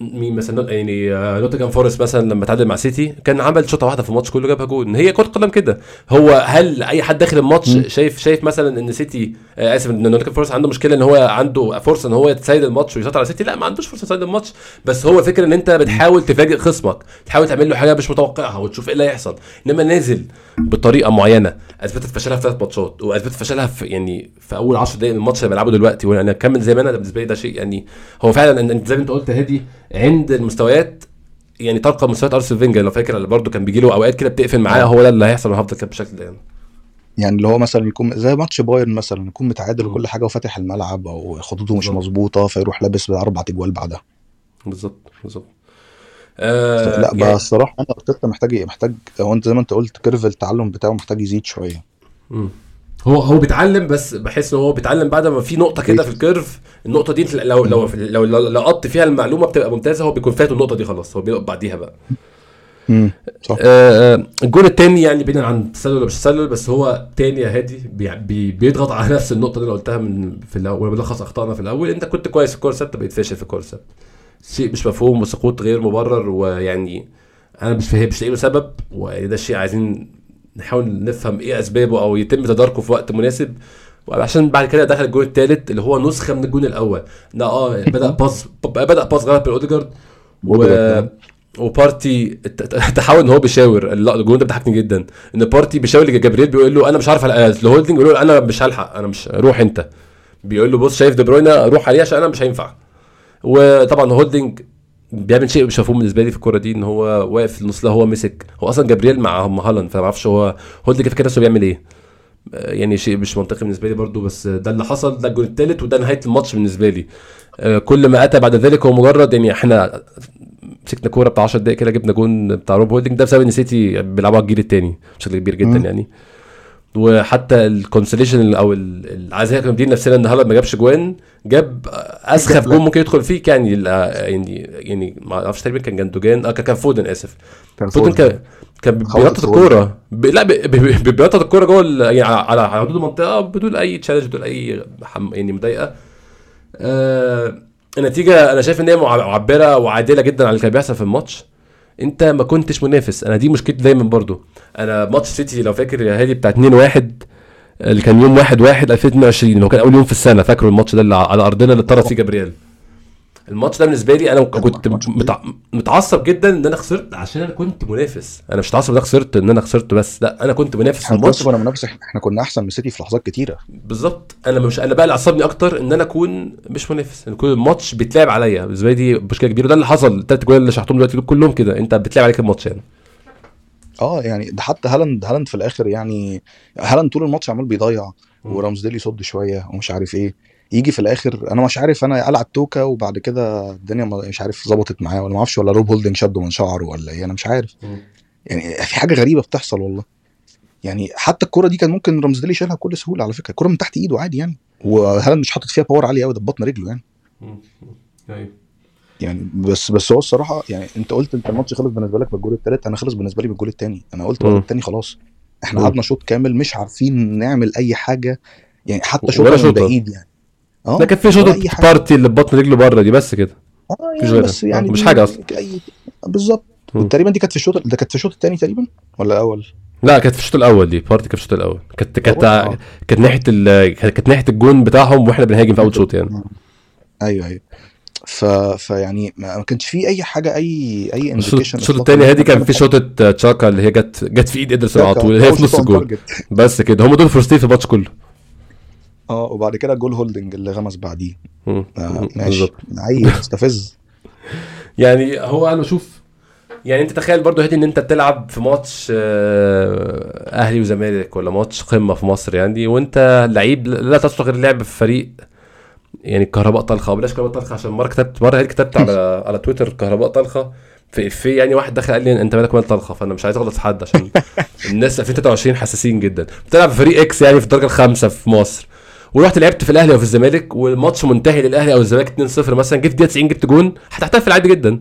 مين مثلا؟ يعني آه، نوتنجهام فورست مثلا لما تعادل مع سيتي كان عمل شوطة واحدة في الماتش كله جابها جول هي كرة قدم كده. هو هل أي حد داخل الماتش. شايف شايف مثلا إن سيتي آه آسف إن نوتنجهام فورست عنده مشكلة إن هو عنده فرصة إن هو يتسيد الماتش ويسيطر على سيتي؟ لا ما عندوش فرصة يتسيد الماتش. بس هو الفكرة إن أنت بتحاول تفاجئ خصمك تحاول تعمل له حاجة مش متوقعها وتشوف إيه اللي هيحصل. إنما نازل بطريقة معينة أثبتت فشلها في ثلاث ماتشات وأثبتت فشلها في يعني في أول 10 دقائق من الماتش اللي بيلعبه دلوقتي. وأنا اكمل زي ما أنا بالنسبة لي ده شيء يعني هو فعلا أنت زي ما أنت قلت هادي. عند المستويات يعني ترقى مستويات ارسنال فينجر لو فاكر اللي برده كان بيجي له أوقات كده بتقفل معاه هو ده اللي هيحصل وهفضل كده بالشكل ده يعني يعني اللي هو مثلا يكون زي ماتش بايرن مثلا يكون متعادل. وكل حاجة وفاتح الملعب أو خطوطه مش. مظبوطة فيروح لابس باربع اجوال بعدها بالظبط بالظبط آه لا يعني الصراحة أنا أرتيتا محتاج محتاج هو أنت زي ما أنت قلت curve التعلم بتاعه محتاج يزيد شوية مم. هو هو بيتعلم بس بحس إن هو بيتعلم بعد ما في نقطة كده في ال curve. النقطة دي لو لو لو لو لقطت فيها المعلومة بتبقى ممتازة هو بيكون فات النقطة دي خلاص هو بيلقط بعديها بقى. امم صح. آه، آه، الجول الثاني يعني بعيدا عن التسلل ولا مش تسلل بس هو تاني يا هادي بي بي بيضغط على نفس النقطة اللي أنا قلتها من في الأول بلخص اخطائنا في الأول أنت كنت كويس في الكورة الثابته بقيت فاشل في الكورة الثابته شيء مش مفهوم وسقوط غير مبرر ويعني أنا مش فاهم مش لاقي له سبب ويعني ده الشيء عايزين نحاول نفهم إيه أسبابه أو يتم تداركه في وقت مناسب. وعشان بعد كده دخل الجول الثالث اللي هو نسخة من الجول الأول. ده آه بدأ باص بدأ باص غلط من أوديجارد. و... أوديجارد. وبارتي تحاول إن هو بيشاور. لا الجول ده بيضحكني جدا. إن بارتي بيشاور لجابرييل بيقول له أنا مش عارف ألقى- لهولدنج بيقول له أنا مش هلحق أنا مش روح أنت. بيقول له بص شايف دي بروينا روح عليه عشان أنا مش هينفع. وطبعا هولدنج بيعمل شيء مش مفهوم بالنسبة لي في الكورة دي إن هو واقف في النص لا هو مسك. هو أصلا جابرييل مع هالاند فما أعرفش هو هولدنج فاكر نفسه بيعمل إيه. آه، يعني شيء مش منطقي بالنسبة لي برضو بس ده اللي حصل ده الجول الثالث وده نهاية الماتش بالنسبة لي. آه، كل ما أتى بعد ذلك هو مجرد يعني إحنا مسكنا كورة بتاع 10 دقائق كده جبنا جون بتاع روب هولدنج ده بسبب إن سيتي بيلعبوا على ال gear الثاني بشكل كبير جدا. يعني. وحتى ال consolation أو ال- العزاء كانوا مدين نفسنا ان هالاند ما جابش جوان جاب أسخف جون ممكن يدخل يعني ال- يعني يعني ما أعرفش تقريبا كان جندوجان آه كان كان فودن آسف. كان فودن كان كان فودن. الكورة. ب... لا ب- ب- ب- بينطط الكورة جوه يعني على على حدود المنطقة بدون أي challenge بدون أي حم... يعني مضايقة. آه النتيجة أنا شايف إن هي مع- معبرة وعادلة جدا عن اللي كان بيحصل في الماتش. أنت ما كنتش منافس. أنا دي مشكلتي دايما برضو. أنا ماتش سيتي لو فاكر يا هادي بتاع 2 1 اللي كان يوم 1 1 2022 اللي هو كان أول يوم في السنة فاكره الماتش ده اللي على أرضنا اللي اتطرد فيه جابرييل. الماتش ده بالنسبة لي أنا كنت متع... متعصب جدا إن أنا خسرت عشان أنا كنت منافس. أنا مش متعصب إن أنا خسرت إن أنا خسرت بس لأ أنا كنت منافس في الماتش. كنا منافس إحنا كنا أحسن من سيتي في لحظات كتيرة. بالظبط. أنا مش أنا بقى اللي عصبني أكتر إن أنا أكون مش منافس. إن كل الماتش بيتلعب عليا. بالنسبة لي دي مشكلة كبيرة. ده اللي حصل. التلات جوال اللي شحتهم دلوقتي كلهم كده. أنت بتلعب عليك الماتش يعني. آه يعني ده حتى هالاند هالاند في الآخر يعني هالاند طول الماتش عمال بيضيع مم. ورامزديل يصد شوية ومش عارف إيه. يجي في الآخر أنا مش عارف أنا قلع التوكه وبعد كده الدنيا مش عارف ظبطت معاه ولا ما أعرفش ولا روب هولدنج شده من شعره ولا إيه أنا مش عارف. يعني في حاجة غريبة بتحصل والله. يعني حتى الكرة دي كان ممكن رامزديل يشيلها بكل سهولة على فكرة الكره من تحت إيده عادي يعني. وهالاند مش حاطط فيها power عالي قوي ده ببطن رجله يعني. أيوه يعني بس بس هو الصراحة يعني أنت قلت أنت الماتش خلص بالنسبة لك بالجول الثالث أنا خلص بالنسبة لي بالجول الثاني أنا قلت. الجول الثاني خلاص إحنا. قعدنا شوط كامل مش عارفين نعمل أي حاجة يعني حتى شوطة من. بعيد يعني آه ده كان في حاجة. بارتي اللي ببطن رجله بره دي بس كده آه يعني. بس آه، يعني مش دي- حاجة أصلا. أي... بالظبط مم. تقريبا دي كانت في الشوط ده كانت في الشوط الثاني تقريبا ولا الأول لا كانت في الشوط الأول دي بارتي كانت في الشوط الأول كانت كانت آه. كانت ناحية ال... كانت ناحية الجون بتاعهم وإحنا بنهاجم في أول شوط يعني أيوه أيوه ف... فيعني ما ما كانش في أي حاجة أي أي indication الشوط الثاني هادي كان في شوطة تشاكا اللي هي جت جت في إيد ادرسون على طول. اللي هي في نص الجول. بس كده. هم دول فرصتين في الماتش كله. آه وبعد كده جول هولدنج اللي غمس بعديه. آه ماشي. عيل مستفز. يعني هو أنا بشوف يعني أنت تخيل برضو هادي إن أنت بتلعب في ماتش آه، أهلي وزمالك ولا ماتش قمة في مصر يعني وأنت لعيب لا تصلح غير اللعب في فريق يعني كهرباء طلخة. بلاش كهرباء طلخة عشان مرة كتبت مرة كتبت على على تويتر كهرباء طلخة. في افيه يعني واحد دخل قال لي أنت مالك مال طلخة؟ فأنا مش عايز أغلط حد عشان الناس 2023 حساسين جدا. بتلعب في فريق X يعني في الدرجة الخامسة في مصر. ورحت لعبت في الأهلي أو في الزمالك والماتش منتهي للأهلي أو الزمالك 2-0 مثلا. جبت دقيقة 90 جبت جون. هتحتفل عادي جدا.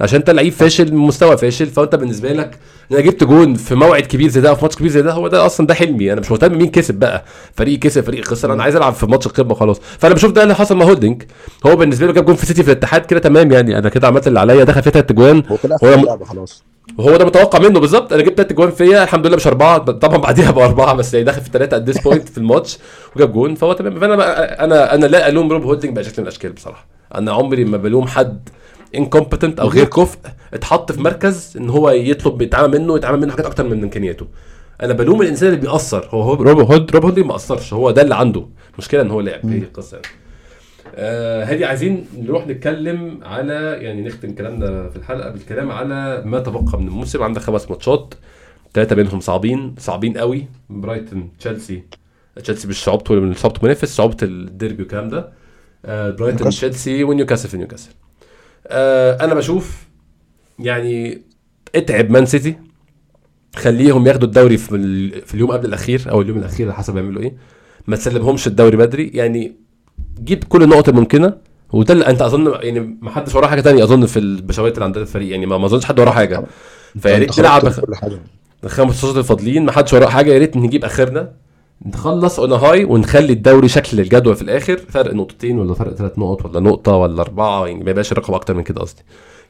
عشان انت لعيب فاشل مستوى فاشل فانت بالنسبة لك ان أنا جبت جون في موعد كبير زي ده أو في ماتش كبير زي ده هو ده أصلا ده حلمي أنا مش مهتم مين كسب بقى. فريق كسب فريق خسر أنا عايز العب في ماتش القمة خلاص. فانا بشوف ده اللي حصل مع هولدنج هو بالنسبة له جاب جون في سيتي في الاتحاد كده تمام يعني أنا كده عملت اللي عليا دخل فيها ثلاث اجوان هو كده هو خلاص. وهو ده متوقع منه بالظبط. أنا جبت ثلاث اجوان فيا الحمد لله مش أربعة طبعا بعديها بقى أربعة بس يعني داخل في ثلاثة at this point في الماتش وجاب جون فهو تمام. فأنا أنا أنا لا ألوم روب هولدنج بأي شكل من الأشكال بصراحة. أنا عمري ما بلوم حد incompetent أو غير كفء اتحط في مركز إن هو يطلب يتعامل منه يتعامل منه حاجات أكتر من إمكانياته. أنا بلوم الإنسان اللي بيأثر. هو هو روب هود روب هولدنج ما أثرش هو ده اللي عنده. المشكلة إن هو لعب هي القصة يعني. آه هادي عايزين نروح نتكلم على يعني نختم كلامنا في الحلقة بالكلام على ما تبقى من الموسم. عندك خمس ماتشات ثلاثة منهم صعبين صعبين قوي. برايتون تشيلسي. تشيلسي مش صعوبته صعوبته منافس صعوبة الديربي والكلام ده. آه برايتون. تشيلسي ونيوكاسل في نيوكاسل. آه أنا بشوف يعني اتعب مان سيتي. خليهم ياخدوا الدوري في, ال- في اليوم قبل الأخير أو اليوم الأخير على حسب يعملوا إيه. ما تسلمهمش الدوري بدري. يعني جيب كل النقط الممكنة وده اللي أنت أظن يعني ما حدش وراه حاجة تانية أظن في البشوات اللي عندنا الفريق. يعني ما ما أظنش حد وراه حاجة. فيا ريت نلعب بخ... كل حاجة. الخمس ماتشات الفاضلين ما حدش وراه حاجة. يا ريت نجيب آخرنا. نخلص on high ونخلي الدوري شكل الجدول في الآخر. فرق نقطتين ولا فرق ثلاث نقط ولا نقطة ولا أربعة؟ يعني ما يبقاش الرقم أكتر من كده قصدي.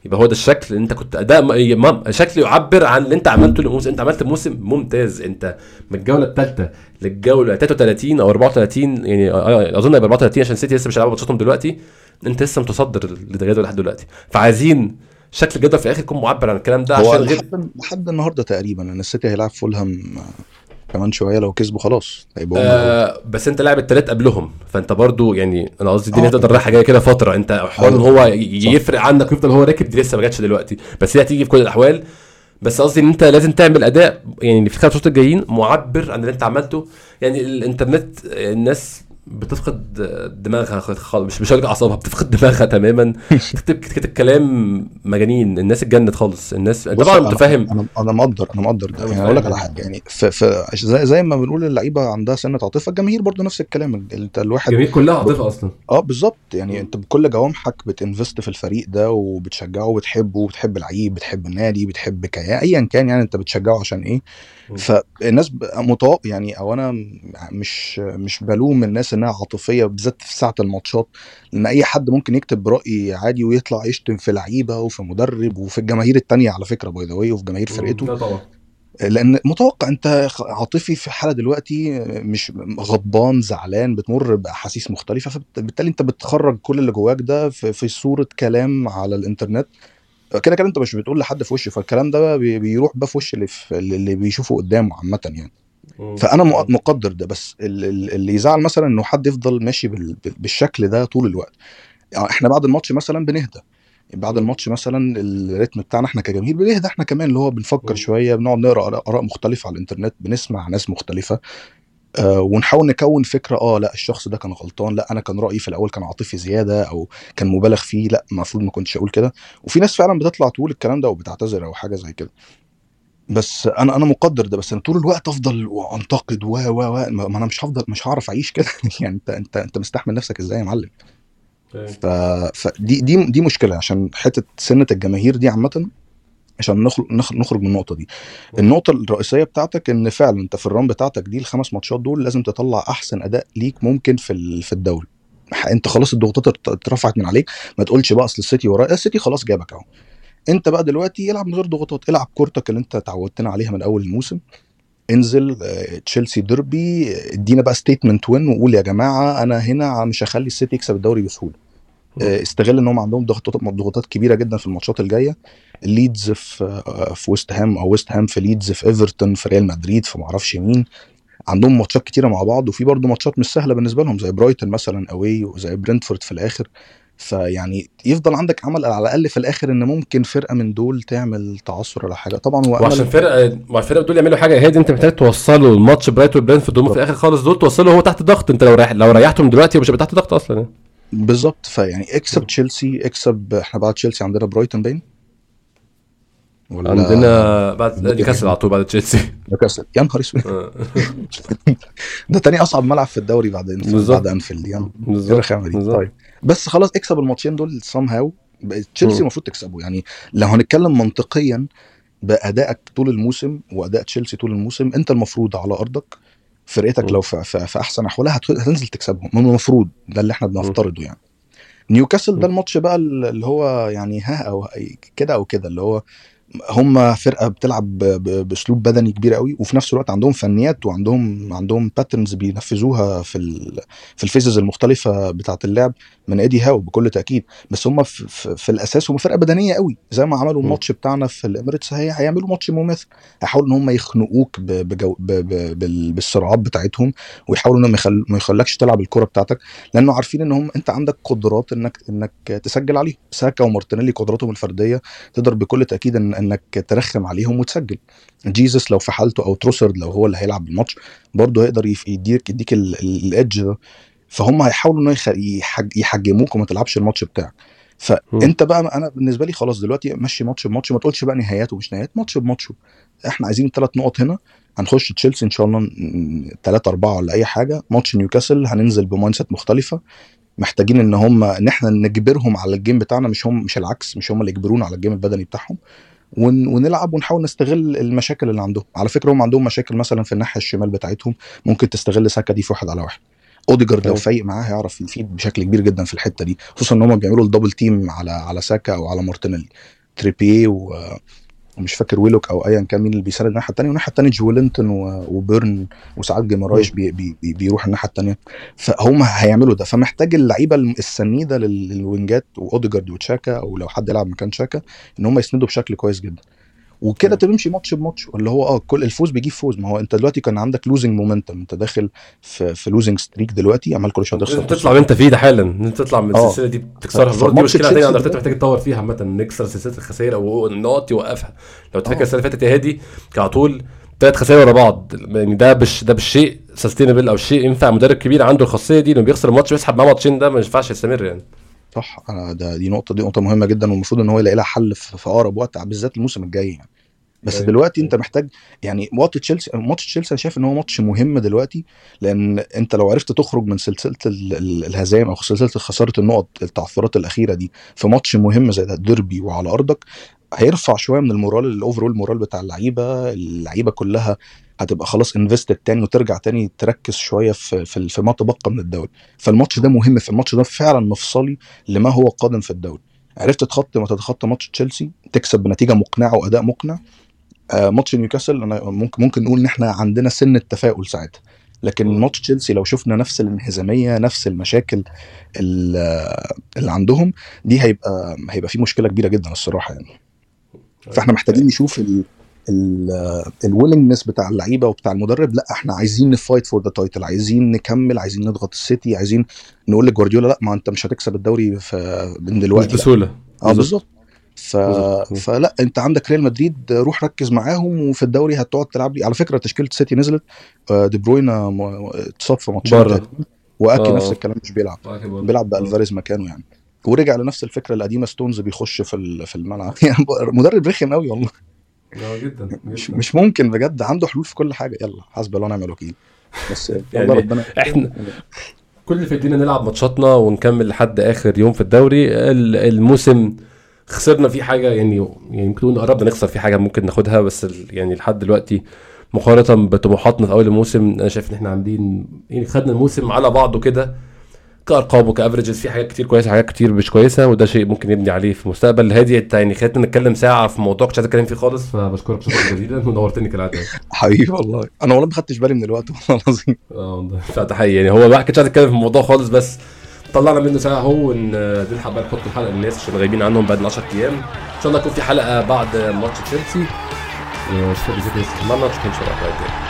يبقى هو ده الشكل اللي أنت كنت أداء شكل يعبر عن اللي أنت عملته الموسم أنت عملت موسم ممتاز. أنت من الجولة الثالثة للجولة 33 أو 34 يعني أظن هيبقى 34 عشان سيتي لسه مش هيلعبوا ماتشاتهم دلوقتي. أنت لسه متصدر الجدول لحد دلوقتي. فعايزين شكل الجدول في الآخر يكون معبر عن الكلام ده عشان غير لحد النهارده تقريبا إن السيتي هيلعب فولهام كمان شوية لو كسبوا خلاص. هيبقوا آه بس انت لاعب التلات قبلهم فانت برضو يعني أنا قصدي الدنيا آه. تقدر رايحة جاية كده فترة انت حوار ان أيوة. هو يفرق عنك ويفضل هو راكب دي لسه ما جاتش دلوقتي بس هي هتيجي في كل الأحوال. بس قصدي ان انت لازم تعمل أداء يعني في الخمس شهور الجايين معبر عن اللي انت عملته. يعني الانترنت الناس بتفقد دماغها خالص مش مش هقول أعصابها بتفقد دماغها تماما. تكتب كتب كلام مجانين الناس اتجنت خالص الناس طبعا أنا- متفاهم أنا أنا مقدر أنا مقدر ده. أيوة، يعني أقول لك فاهم. على حاجة يعني في في زي, زي ما بنقول اللعيبة عندها سنة عاطفة الجماهير برضو نفس الكلام انت الواحد الجماهير كلها عاطفة أصلا. آه بالظبط. يعني أنت بكل جوامحك بتنفست في الفريق ده وبتشجعه وبتحبه وبتحب العيب بتحب النادي بتحب كيان ايا كان يعني أنت بتشجعه عشان إيه. فالناس متوقع يعني أو أنا مش مش بلوم الناس إنها عاطفية بالذات في ساعة الماتشات لأن أي حد ممكن يكتب رأي عادي ويطلع يشتم في لعيبة وفي مدرب وفي الجماهير التانية على فكرة باي ذا وفي جماهير فرقته. لأن متوقع أنت عاطفي في حالة دلوقتي مش غضبان زعلان بتمر بأحاسيس مختلفة فبالتالي أنت بتخرج كل اللي جواك ده في, في صورة كلام على الإنترنت. كده كده انت مش بتقول لحد في وشه فالكلام ده بيروح بقى في وش اللي, في اللي بيشوفه قدامه عامة يعني. فأنا مق- مقدر ده بس ال- ال- اللي يزعل مثلا إنه حد يفضل ماشي بال- بال- بالشكل ده طول الوقت. يعني إحنا بعد الماتش مثلا بنهدى. بعد الماتش مثلا الريتم بتاعنا إحنا كجماهير بنهدى إحنا كمان اللي هو بنفكر. شوية بنقعد نقرأ آراء مختلفة على الإنترنت بنسمع ناس مختلفة. آه ونحاول نكون فكرة آه لا الشخص ده كان غلطان لا أنا كان رأيي في الأول كان عاطفي زيادة أو كان مبالغ فيه لا المفروض ما كنتش أقول كده. وفي ناس فعلا بتطلع تقول الكلام ده وبتعتذر أو حاجة زي كده. بس أنا أنا مقدر ده بس أنا طول الوقت أفضل وأنتقد و و و ما أنا مش هفضل مش هعرف أعيش كده يعني أنت أنت أنت مستحمل نفسك إزاي يا معلم؟ ف... فدي دي دي مشكلة عشان حتة سنة الجماهير دي عامة عشان نخرج نخرج من النقطة دي. النقطة الرئيسية بتاعتك إن فعلا أنت في الران بتاعتك دي الخمس ماتشات دول لازم تطلع أحسن أداء ليك ممكن في في الدوري. أنت خلاص الضغوطات ات- اترفعت من عليك ما تقولش بقى أصل السيتي ورايا السيتي خلاص جابك أهو. أنت بقى دلوقتي العب من غير ضغوطات العب كورتك اللي أنت اتعودتنا عليها من أول الموسم. انزل آه، تشيلسي ديربي ادينا بقى statement win وقول يا جماعة أنا هنا مش هخلي السيتي يكسب الدوري بسهولة. آه، استغل إن هم عندهم ضغوطات ضغوطات كبيرة جدا في الماتشات الجاية. ليدز في آه، في ويست هام أو ويست هام في ليدز في ايفرتون في ريال مدريد في معرفش مين. عندهم ماتشات كتيرة مع بعض وفي برضه ماتشات مش سهلة بالنسبة لهم زي برايتون مثلا اوي وزي برنتفورد في الآخر. فيعني يفضل عندك امل على الأقل في الآخر إن ممكن فرقة من دول تعمل تعثر ولا حاجة. طبعا هو وعشان فرقه مع الفرقه دول يعملوا حاجة هادي أنت محتاج توصله الماتش برايتون برينفورد هم في الآخر خالص دول توصله هو تحت ضغط. أنت لو ريح لو ريحتهم دلوقتي مش هيبقى تحت ضغط أصلا. بالظبط. فيعني اكسب تشيلسي اكسب إحنا بعد تشيلسي عندنا برايتون باين؟ ولا عندنا بعد نيوكاسل على طول بعد تشيلسي. نيوكاسل. يا نهار اسود. آه. ده تاني أصعب ملعب في الدوري بعد بالظبط. بعد أنفيلد يعني بالظبط. طيب بس خلاص اكسب الماتشين دول سام هاو تشيلسي. المفروض تكسبه. يعني لو هنتكلم منطقيا بأدائك طول الموسم وأداء تشيلسي طول الموسم أنت المفروض على أرضك فرقتك. لو في, في, في أحسن أحوالها هت- هتنزل تكسبهم من المفروض ده اللي إحنا بنفترضه يعني نيوكاسل. ده الماتش بقى اللي هو يعني ها أو كده أو كده اللي هو هم فرقة بتلعب بأسلوب بدني كبير قوي وفي نفس الوقت عندهم فنيات وعندهم عندهم patterns بينفذوها في ال في ال phases المختلفة بتاعة اللعب من ايدي هاو بكل تأكيد. بس هم في, في, في الأساس هم فرقة بدنية قوي زي ما عملوا. الماتش بتاعنا في الإميريتس هي هيعملوا ماتش مماثل. هيحاولوا إن هم يخنقوك ب- بجو ب ب بال- بالسرعات بتاعتهم ويحاولوا إنهم يخل... ما يخلكش تلعب الكرة بتاعتك لأنه عارفين إن هم أنت عندك قدرات انك إنك تسجل عليهم. ساكا ومارتينيلي قدراتهم الفردية تقدر بكل تأكيد إن انك ترخم عليهم وتسجل. جيزس لو في حالته أو تروسرد لو هو اللي هيلعب الماتش برضه هيقدر يديك يديك ال edge ده. فهم هيحاولوا يحج... يحجموك وما تلعبش الماتش بتاعك. فانت بقى أنا بالنسبة لي خلاص دلوقتي مشي ماتش بماتش ما تقولش بقى نهايات ومش نهايات ماتش بماتش. إحنا عايزين ثلاث نقط هنا هنخش تشيلسي إن شاء الله ثلاثة أربعة ولا أي حاجة. ماتش نيوكاسل هننزل ب mindset مختلفة. محتاجين إن هم إن إحنا نجبرهم على ال game بتاعنا مش هم مش العكس مش هم اللي يجبرونا على ال game البدني بتاعهم. ون ونلعب ونحاول نستغل المشاكل اللي عندهم. على فكرة هم عندهم مشاكل مثلا في الناحية الشمال بتاعتهم. ممكن تستغل ساكا دي في واحد على واحد. أوديجارد لو أيوة. فايق معاه هيعرف يفيد بشكل كبير جدا في الحتة دي. خصوصا إن هم بيعملوا ال double team على على ساكا أو على مارتينيلي. تريبيه و ومش فاكر ويلوك أو ايا كان مين اللي بيساعد الناحية الثانية والناحية الثانية جولينتون و- وبيرن وساعات جيمارايش بي بي بي بيروح الناحية الثانية فهم هيعملوا ده. فمحتاج اللعيبة السنيده لل- للوينجات وأوديجارد وتشاكا أو لو حد يلعب مكان تشاكا إن هم يسندوا بشكل كويس جدا. وكده تمشي ماتش بماتش اللي هو آه كل الفوز بيجيب فوز. ما هو أنت دلوقتي كان عندك losing momentum أنت داخل في في losing streak دلوقتي عمال كل شوية تخسر. تطلع انت فيه ده حالا. إن أنت تطلع من آه. السلسلة دي تكسرها ف- برضه دي مشكلة عند ارتيتا محتاج يتطور فيها عامة. نكسر سلسله الخسائر أو النقط يوقفها لو تفكر آه. السنة اللي فاتت يا هادي كان على طول ثلاث خسائر ورا بعض. يعني ده مش ده بالشيء sustainable أو شيء ينفع مدرب كبير عنده الخاصية دي إنه بيخسر الماتش ويسحب معاه ماتشين. ده ما ينفعش يستمر يعني. صح أنا ده دي نقطة دي نقطة مهمة جدا والمفروض إن هو يلاقي لها حل في أقرب وقت بالذات الموسم الجاي يعني بس أيوة. دلوقتي أنت محتاج يعني ماتش تشيلسي ماتش تشيلسي أنا شايف إن هو ماتش مهم دلوقتي لأن أنت لو عرفت تخرج من سلسلة ال- ال- الهزائم أو سلسلة خسارة النقط التعثرات الأخيرة دي في ماتش مهم زي ده ديربي وعلى أرضك هيرفع شوية من ال morale ال overall morale بتاع اللعيبة اللعيبة كلها هتبقى خلاص invested تاني وترجع تاني تركز شوية في في, في ما تبقى من الدوري. فالماتش ده مهم في الماتش ده فعلا مفصلي لما هو قادم في الدوري. عرفت تخطي ما تتخطى ماتش تشيلسي؟ تكسب بنتيجة مقنعة وأداء مقنع. آه ماتش نيوكاسل أنا ممكن ممكن نقول إن إحنا عندنا سن التفاؤل ساعتها. لكن. ماتش تشيلسي لو شفنا نفس الانهزامية نفس المشاكل ال- اللي عندهم دي هيبقى هيبقى في مشكلة كبيرة جدا الصراحة يعني. فاحنا محتاجين نشوف ال ال willingness بتاع اللعيبة وبتاع المدرب. لا إحنا عايزين ن fight for the title عايزين نكمل عايزين نضغط السيتي عايزين نقول لجوارديولا لا ما انت مش هتكسب الدوري في من دلوقتي. بسهولة. آه بالظبط. ف... فلا انت عندك ريال مدريد روح ركز معاهم وفي الدوري هتقعد تلعب لي. على فكرة تشكيلة السيتي نزلت. آه، دي بروين آه، اتصاب في ماتشين وأكي آه. نفس الكلام مش بيلعب. بيلعب بألفاريز مكانه يعني. ورجع لنفس الفكرة القديمه ستونز بيخش في في الملعب. يعني مدرب رخم قوي والله. آه جدا مش مش ممكن بجد عنده حلول في كل حاجة. يلا حسبي الله ونعم الوكيل. بس يعني ربنا. إحنا كل اللي في إيدينا نلعب ماتشاتنا ونكمل لحد آخر يوم في الدوري. ال- الموسم خسرنا فيه حاجة يعني يعني يمكن نقول قربنا نخسر فيه حاجة ممكن ناخدها بس يعني لحد دلوقتي مقارنة بطموحاتنا في أول الموسم أنا شايف إن إحنا عاملين يعني خدنا الموسم على بعضه كده. كارقام وكافريجز في حاجات كتير كويسة حاجات كتير مش كويسة وده شيء ممكن يبني عليه في المستقبل. هادي يعني خليتنا نتكلم ساعة في موضوع كنت عايز أتكلم فيه خالص فبشكرك شكرا جزيلا ونورتني كالعادة. حبيبي والله. أنا والله ما خدتش بالي من الوقت والله العظيم. آه والله. فتحية يعني. هو بقى كنتش عايز أتكلم في الموضوع خالص بس طلعنا منه ساعة أهو ون نلحق بقى نحط الحلقة للناس عشان غايبين عنهم بعد 10 أيام. إن شاء الله يكون في حلقة بعد ماتش تشيلسي. وشكرا جزيلا. استمرنا نشوفكم إن شاء الله